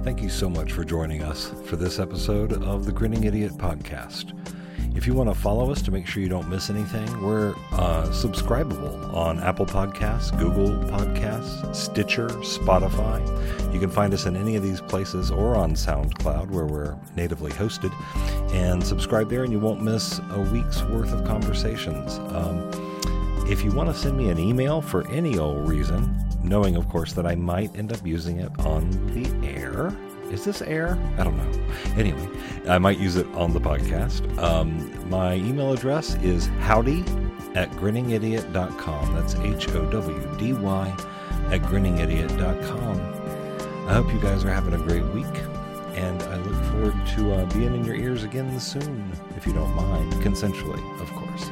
Thank you so much for joining us for this episode of the Grinning Idiot podcast. If you want to follow us to make sure you don't miss anything, we're uh, subscribable on Apple Podcasts, Google Podcasts, Stitcher, Spotify. You can find us in any of these places or on SoundCloud where we're natively hosted. And subscribe there, and you won't miss a week's worth of conversations. Um, if you want to send me an email for any old reason, knowing, of course, that I might end up using it on the air. Is this air? I don't know. Anyway, I might use it on the podcast. Um, my email address is howdy at grinningidiot.com. That's H O W D Y at grinningidiot.com. I hope you guys are having a great week, and I look forward to uh, being in your ears again soon, if you don't mind, consensually, of course.